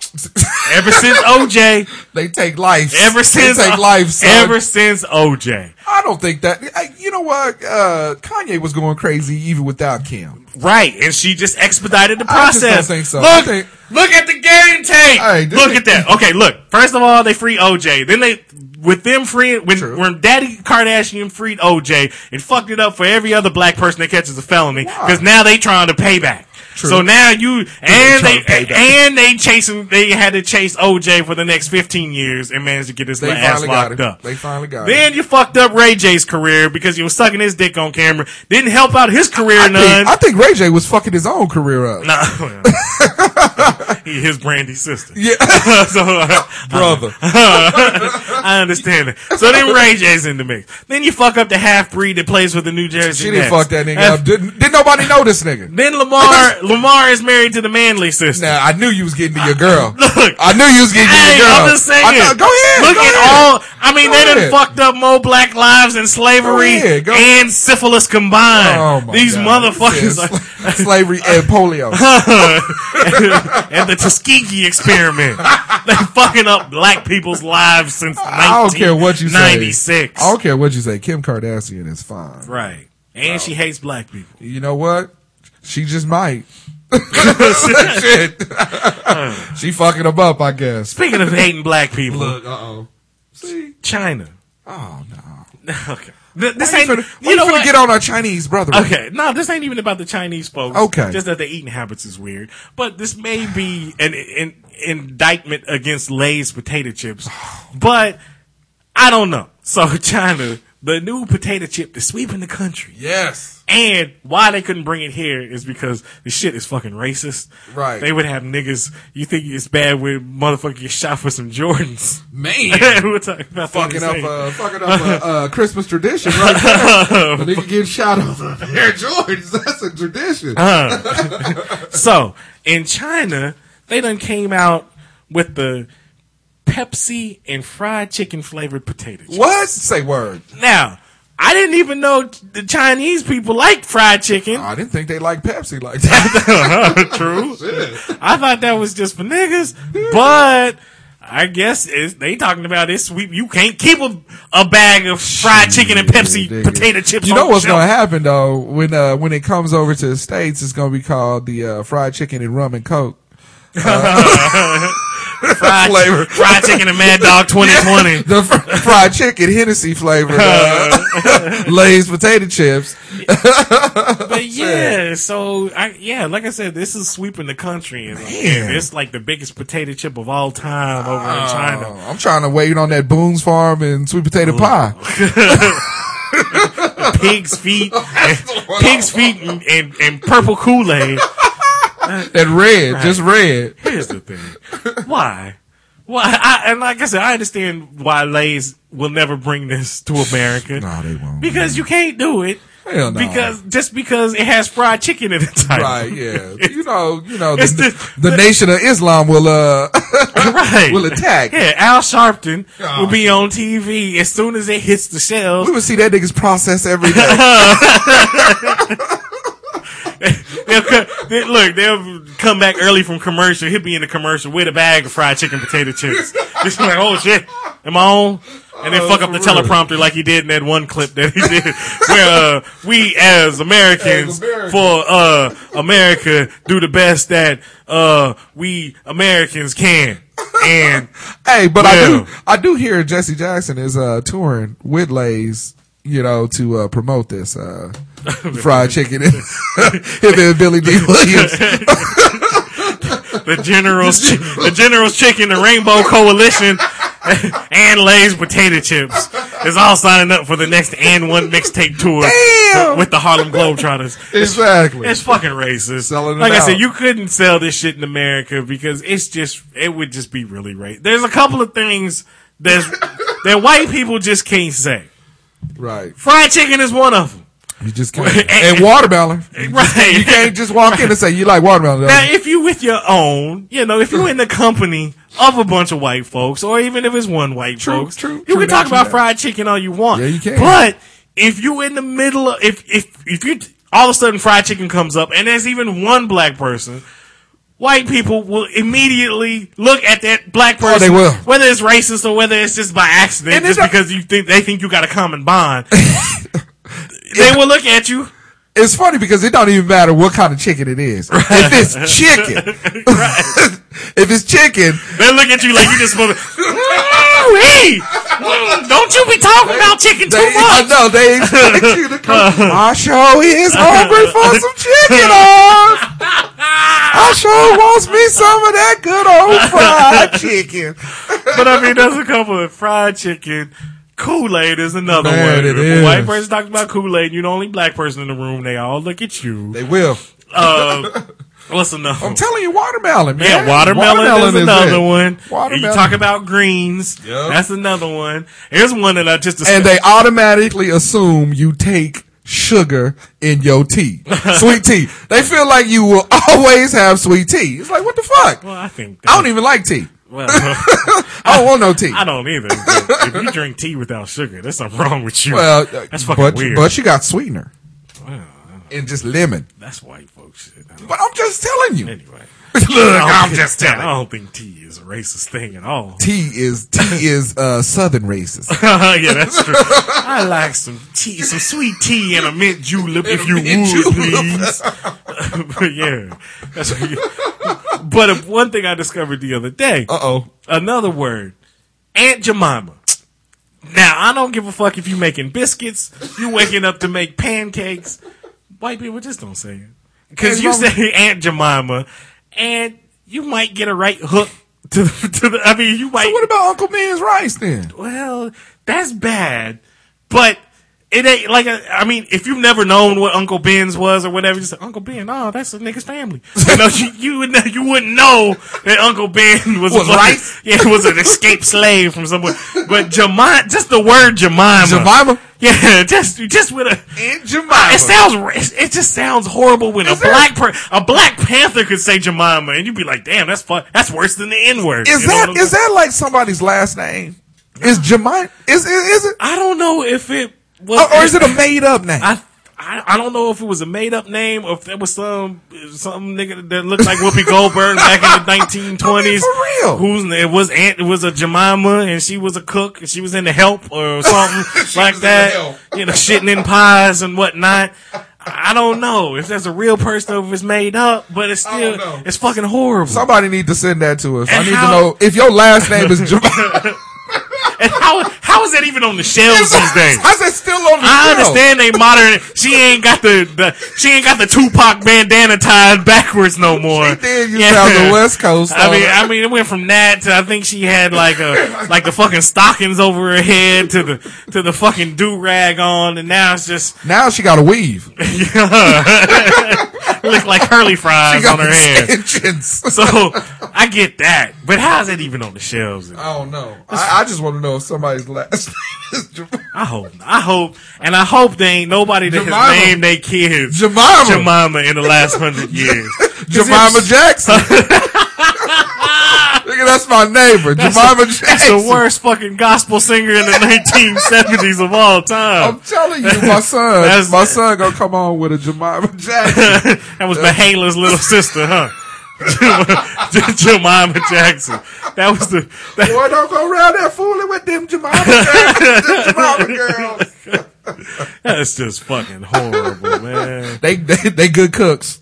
Ever since OJ, they take life. ever since they take life. Son. ever since OJ, I don't think that. You know what? Uh, Kanye was going crazy even without Kim. right? And she just expedited the I just don't process. so. Look, think- look at the game tape. Hey, look at that. Okay, look. First of all, they free OJ. Then they. With them freeing, when, True. when Daddy Kardashian freed OJ, and fucked it up for every other black person that catches a felony. Because now they trying to pay back. True. So now you and they to pay back. and they chasing they had to chase OJ for the next fifteen years and managed to get his ass locked up. They finally got Then him. you fucked up Ray J's career because you was sucking his dick on camera. Didn't help out his career I none. think, I think Ray J was fucking his own career up. Nah, he his Brandy's sister. Yeah, so uh, brother. I understand it. So then Ray J's in the mix. Then you fuck up the half breed that plays with the New Jersey She didn't Nets. fuck that nigga That's- up. Didn't, didn't nobody know this nigga? Then Lamar Lamar is married to the Manly sister. Now I knew you was getting to your girl. Look, I knew you was getting to your girl. I'm just saying. I go ahead. Look go at ahead. all. I mean, Go they done ahead. fucked up more black lives and slavery Go ahead, go- and syphilis combined. Oh my These God. motherfuckers Yeah, are, slavery and polio. and the Tuskegee experiment. they fucking up black people's lives since I don't care what you say. 1996. I don't care what you say. Kim Kardashian is fine. Right. And she hates black people. You know what? She just might. Shit. she fucking them up, I guess. Speaking of hating black people, Look, uh oh. See? China. Oh no. Okay. Th- This ain't, finna, why you know what? get on our Chinese brother. Okay, no, this ain't even about the Chinese folks. Okay. just that their eating habits is weird. But this may be an, an indictment against Lay's potato chips. But I don't know. So China, the new potato chip is sweeping the country. Yes. And why they couldn't bring it here is because the shit is fucking racist. Right. They would have niggas. You think it's bad when motherfucker get shot for some Jordans? Man. We're talking about fucking up, uh, fucking up a uh, Christmas tradition right there. the nigga getting shot over a pair Jordans. That's a tradition. So in China, they done came out with the Pepsi and fried chicken flavored potato chips. what? Say word. Now, I didn't even know the Chinese people like fried chicken. I didn't think they like Pepsi like that. True. I thought that was just for niggas, but I guess it's, they talking about this sweep. You can't keep a, a bag of fried chicken and Pepsi potato chips. You know what's gonna happen though when uh, when it comes over to the states, it's gonna be called the uh, fried chicken and rum and coke fried, flavor. fried chicken and Mad Dog 2020. the fr- fried chicken Hennessy flavor. uh, Lay's potato chips. But yeah, so I yeah, like I said, this is sweeping the country, and, and it's like the biggest potato chip of all time over in China. Oh, I'm trying to wait on that Boone's Farm and sweet potato pie. Pig's feet, pig's feet, and, and, and purple Kool Aid. That red, just red. Here's the thing, why? Why? I, and like I said, I understand why Lay's will never bring this to America. No, they won't. Because you can't do it. Hell no. Because just because it has fried chicken in the title. Right, yeah. You know, you know, It's the, the- the, Nation of Islam will uh right. will attack. Yeah, Al Sharpton Oh. will be on TV as soon as it hits the shelves. We would see that nigga's process every day. They'll they, look, they'll come back early from commercial. He'll be in the commercial with a bag of fried chicken potato chips. Just be like, oh shit, am I on? And then Oh, fuck up the real. teleprompter like he did in that one clip that he did, where uh, we as Americans As Americans. for uh, America do the best that uh, we Americans can. And hey, but I do I do hear Jesse Jackson is uh touring with Lay's, you know, to uh promote this uh fried chicken him and Billy Dee Williams. the General's the General's Chicken, the Rainbow Coalition, and Lay's potato chips is all signing up for the next AND1 mixtape tour Damn! with the Harlem Globetrotters. Exactly. it's fucking racist. Selling like I out. said, you couldn't sell this shit in America because it's just it would just be really racist. There's a couple of things there's that white people just can't say. right. Fried chicken is one of them. You just can't. and watermelon. Right. You can't just walk in and say you like watermelon. Now, if you with your own, you know, if you're in the company of a bunch of white folks, or even if it's one white True, folks, true, you true can talk about that. fried chicken all you want. Yeah, you can. But if you in the middle of, if, if, if you, all of a sudden fried chicken comes up and there's even one black person, white people will immediately look at that black person. Oh, they will. Whether it's racist or whether it's just by accident, And just because you think, they think you got a common bond. they will look at you. it's funny because it don't even matter what kind of chicken it is. If it's chicken, if it's chicken, They look at you like you just supposed. Ooh-wee. Mm, Don't you be talking about chicken too they, I much. know they expect you to come. I sure is hungry for some chicken. I sure wants me some of that good old fried chicken. but I mean, there's a couple of fried chicken. Kool Aid is another Man, one. if a white person talks about Kool Aid, you're the only black person in the room. They all look at you. They will. Uh, what's another? I'm telling you, watermelon, man. Yeah, watermelon, is another it. one. Watermelon. You talk about greens. Yep. That's another one. Here's one that I just and they automatically assume you take sugar in your tea, sweet tea. They feel like you will always have sweet tea. It's like what the fuck? Well, I think. I don't even like tea. Well, I don't want no tea. I don't either. If you drink tea without sugar, there's something wrong with you. Well, uh, that's fucking but weird. but you got sweetener Well, and just lemon. that's white folks shit. But I'm just telling you. Anyway, Look, I I'm just telling. you. don't think tea is a racist thing at all. Tea is tea is uh, southern racist. yeah, that's true. I like some tea, some sweet tea and a mint julep, if you would, julep. please. but yeah, that's what you- But one thing I discovered the other day, Uh oh. another word, Aunt Jemima. Now I don't give a fuck if you making biscuits, you waking up to make pancakes. White people just don't say it because you say Aunt Jemima, and you might get a right hook to the, to the. I mean, you might. So what about Uncle Ben's rice then? Well, that's bad, but it ain't like I mean, if you've never known what Uncle Ben's was or whatever, you say Uncle Ben. Oh, that's a nigga's family. You know, you, you would you wouldn't know that Uncle Ben was, Was a rice? Yeah, was an escaped slave from somewhere. But Jemima, just the word Jemima. Jemima? Yeah, just just with a. Aunt Jemima. Uh, it sounds. It it just sounds horrible when a black per, a Black Panther could say Jemima, and you'd be like, "Damn, that's fun. That's worse than the N word." Is that is that like somebody's last name? Is Jemima? Is, is is it? I don't know if it Or, or is it a made up name? I, I I don't know if it was a made up name or if there was some some nigga that looked like Whoopi Goldberg back in the nineteen twenties. I mean, for real. Who's it was Aunt it was a Jemima and she was a cook and she was in the help or something like was in The that. You know, shitting in pies and whatnot. I don't know if that's a real person or if it's made up, but it's still it's fucking horrible. Somebody need to send that to us. I need how- to know if your last name is Jemima. And how how is that even on the shelves these days? How's that still on the shelves? I understand they modern. She ain't got the, the she ain't got the Tupac bandana tied backwards no more. She did to have the West Coast I mean, it. I mean, it went from that to I think she had like a like the fucking stockings over her head to the to the fucking do rag on, and now it's just Now she got a weave. look like curly fries on her head. So I get that, but how is that even on the shelves? I don't know. I, I just want to know if somebody's last name is Jemima. I hope, I hope, and I hope there ain't nobody that Jemima. has named their kids Jemima. Jemima in the last hundred years. Jemima Jackson. Nigga, that's my neighbor. Jemima That's Jackson. That's the worst fucking gospel singer in the 1970s of all time. I'm telling you, my son, That's- my son gonna come on with a Jemima Jackson. that was Mahalia's little sister, huh? Jemima Jackson. That was the. That, Boy, don't go around there fooling with them Jemima Jackson, them Jemima girls. that's just fucking horrible, man. They, they they good cooks.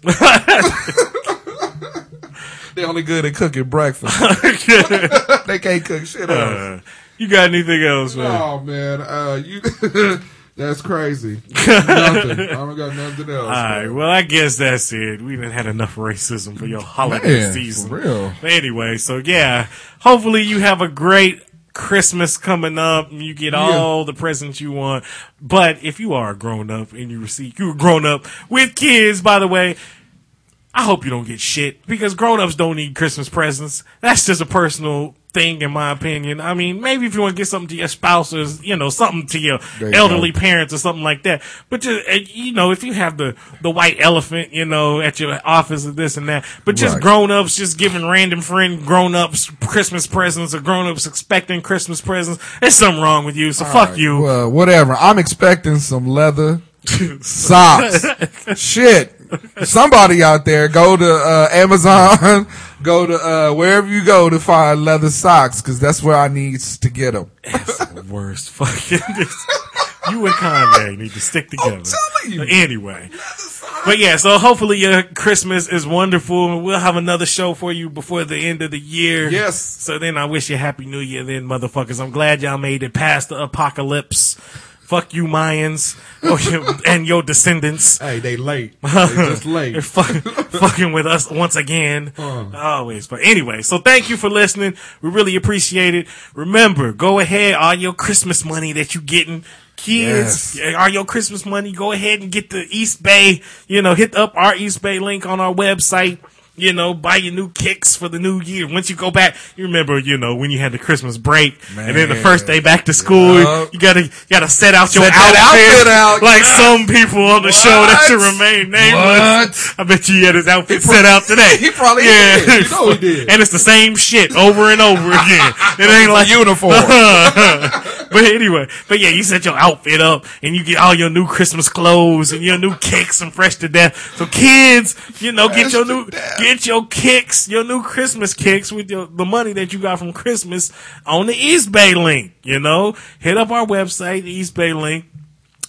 They only good at cooking breakfast. they can't cook shit else. Uh, you got anything else, man? Oh man, uh, you that's crazy. nothing. I don't got nothing else. All right, well, I guess that's it. We didn't had enough racism for your holiday Man, season. for real. But anyway, so yeah, hopefully you have a great Christmas coming up and you get all the presents you want. But if you are a grown up and you receive, you're grown up with kids, by the way, I hope you don't get shit because grown ups don't need Christmas presents. That's just a personal thing, in my opinion. I mean, maybe if you want to get something to your spouse or, you know, something to your you elderly go. parents or something like that. But just, uh, you know, if you have the, the white elephant, you know, at your office or this and that, but just Right. grown ups just giving random friend grown ups Christmas presents or grown ups expecting Christmas presents, there's something wrong with you. So fuck you. Well, whatever. I'm expecting some leather socks. Shit. Somebody out there, go to uh, Amazon, go to uh, wherever you go to find leather socks, because that's where I need to get them. That's the worst fucking. you and Kanye need to stick together. Anyway. But yeah, so hopefully your Christmas is wonderful. We'll have another show for you before the end of the year. Yes. So then I wish you happy new year then, motherfuckers. I'm glad y'all made it past the apocalypse. Fuck you, Mayans, oh, you- and your descendants. Hey, they late. They just They're late. fucking, fucking with us once again. Uh. Always. But anyway, so thank you for listening. We really appreciate it. Remember, go ahead, all your Christmas money that you getting. Kids, Yes. all your Christmas money, go ahead and get the Eastbay, you know, hit up our Eastbay link on our website. You know, buy your new kicks for the new year. Once you go back, you remember, you know, when you had the Christmas break and then the first day back to school, Yup. you gotta, you gotta set out your Set that outfit, outfit out. like some people on the show that What? should remain nameless. What? I bet you he had his outfit set out today. He probably did. You know he did. And it's the same shit over and over again. It ain't like uniform. but anyway, but yeah, you set your outfit up and you get all your new Christmas clothes and your new kicks and fresh to death. So kids, you know, get your new, death. get your kicks, your new Christmas kicks with your, the money that you got from Christmas on the Eastbay link, you know, hit up our website, the Eastbay link.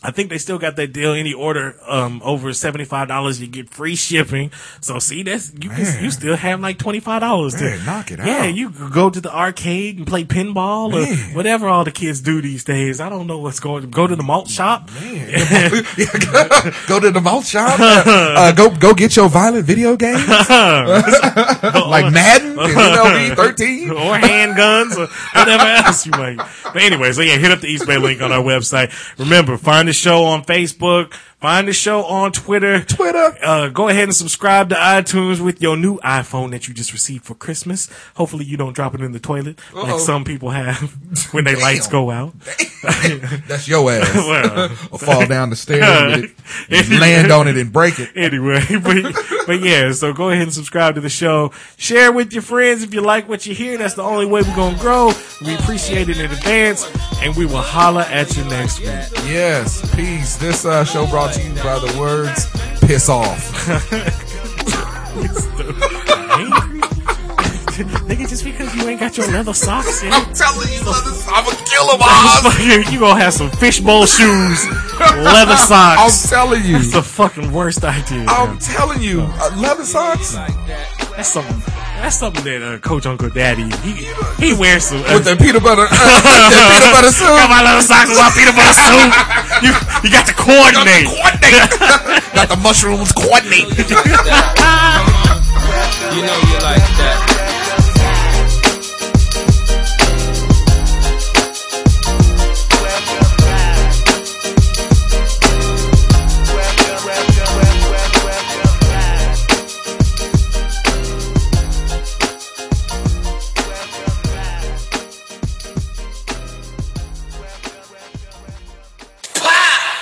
I think they still got that deal. Any order um over seventy five dollars, you get free shipping. So see, that's you can, Man. you still have like twenty five dollars to knock it Yeah, out. Yeah, you go to the arcade and play pinball or Man. whatever all the kids do these days. I don't know what's going. Go to the malt shop. Man. go to the malt shop. Uh, uh, go go get your violent video games like Madden and MLB 13. or handguns or whatever else you might. But anyway, so yeah, hit up the Eastbay link on our website. Remember, find the show on Facebook. Find the show on Twitter. Twitter. Uh, go ahead and subscribe to iTunes with your new iPhone that you just received for Christmas. Hopefully you don't drop it in the toilet like Uh-oh. some people have when their lights go out. That's your ass. Well. or fall down the stairs with it, and land on it and break it. anyway, but, but yeah, so go ahead and subscribe to the show. Share with your friends if you like what you hear. That's the only way we're going to grow. We appreciate it in advance, and we will holla at you next week. Yes, peace. This uh, show brought to you by the words "piss off." Nigga, just because you ain't got your leather socks in, I'm telling you, leather. I'm gonna kill them all. fucking- you gonna have some fishbowl shoes, leather socks. I'm telling you. That's the fucking worst idea. I'm telling you, uh, leather socks That's something. That's something that uh, Coach Uncle Daddy he he wears some. Uh, with the peanut butter, uh, that peanut butter soup. got my leather socks with my peanut butter soup. You you got to coordinate. Coordinate. Got the mushrooms coordinate. You know you like that.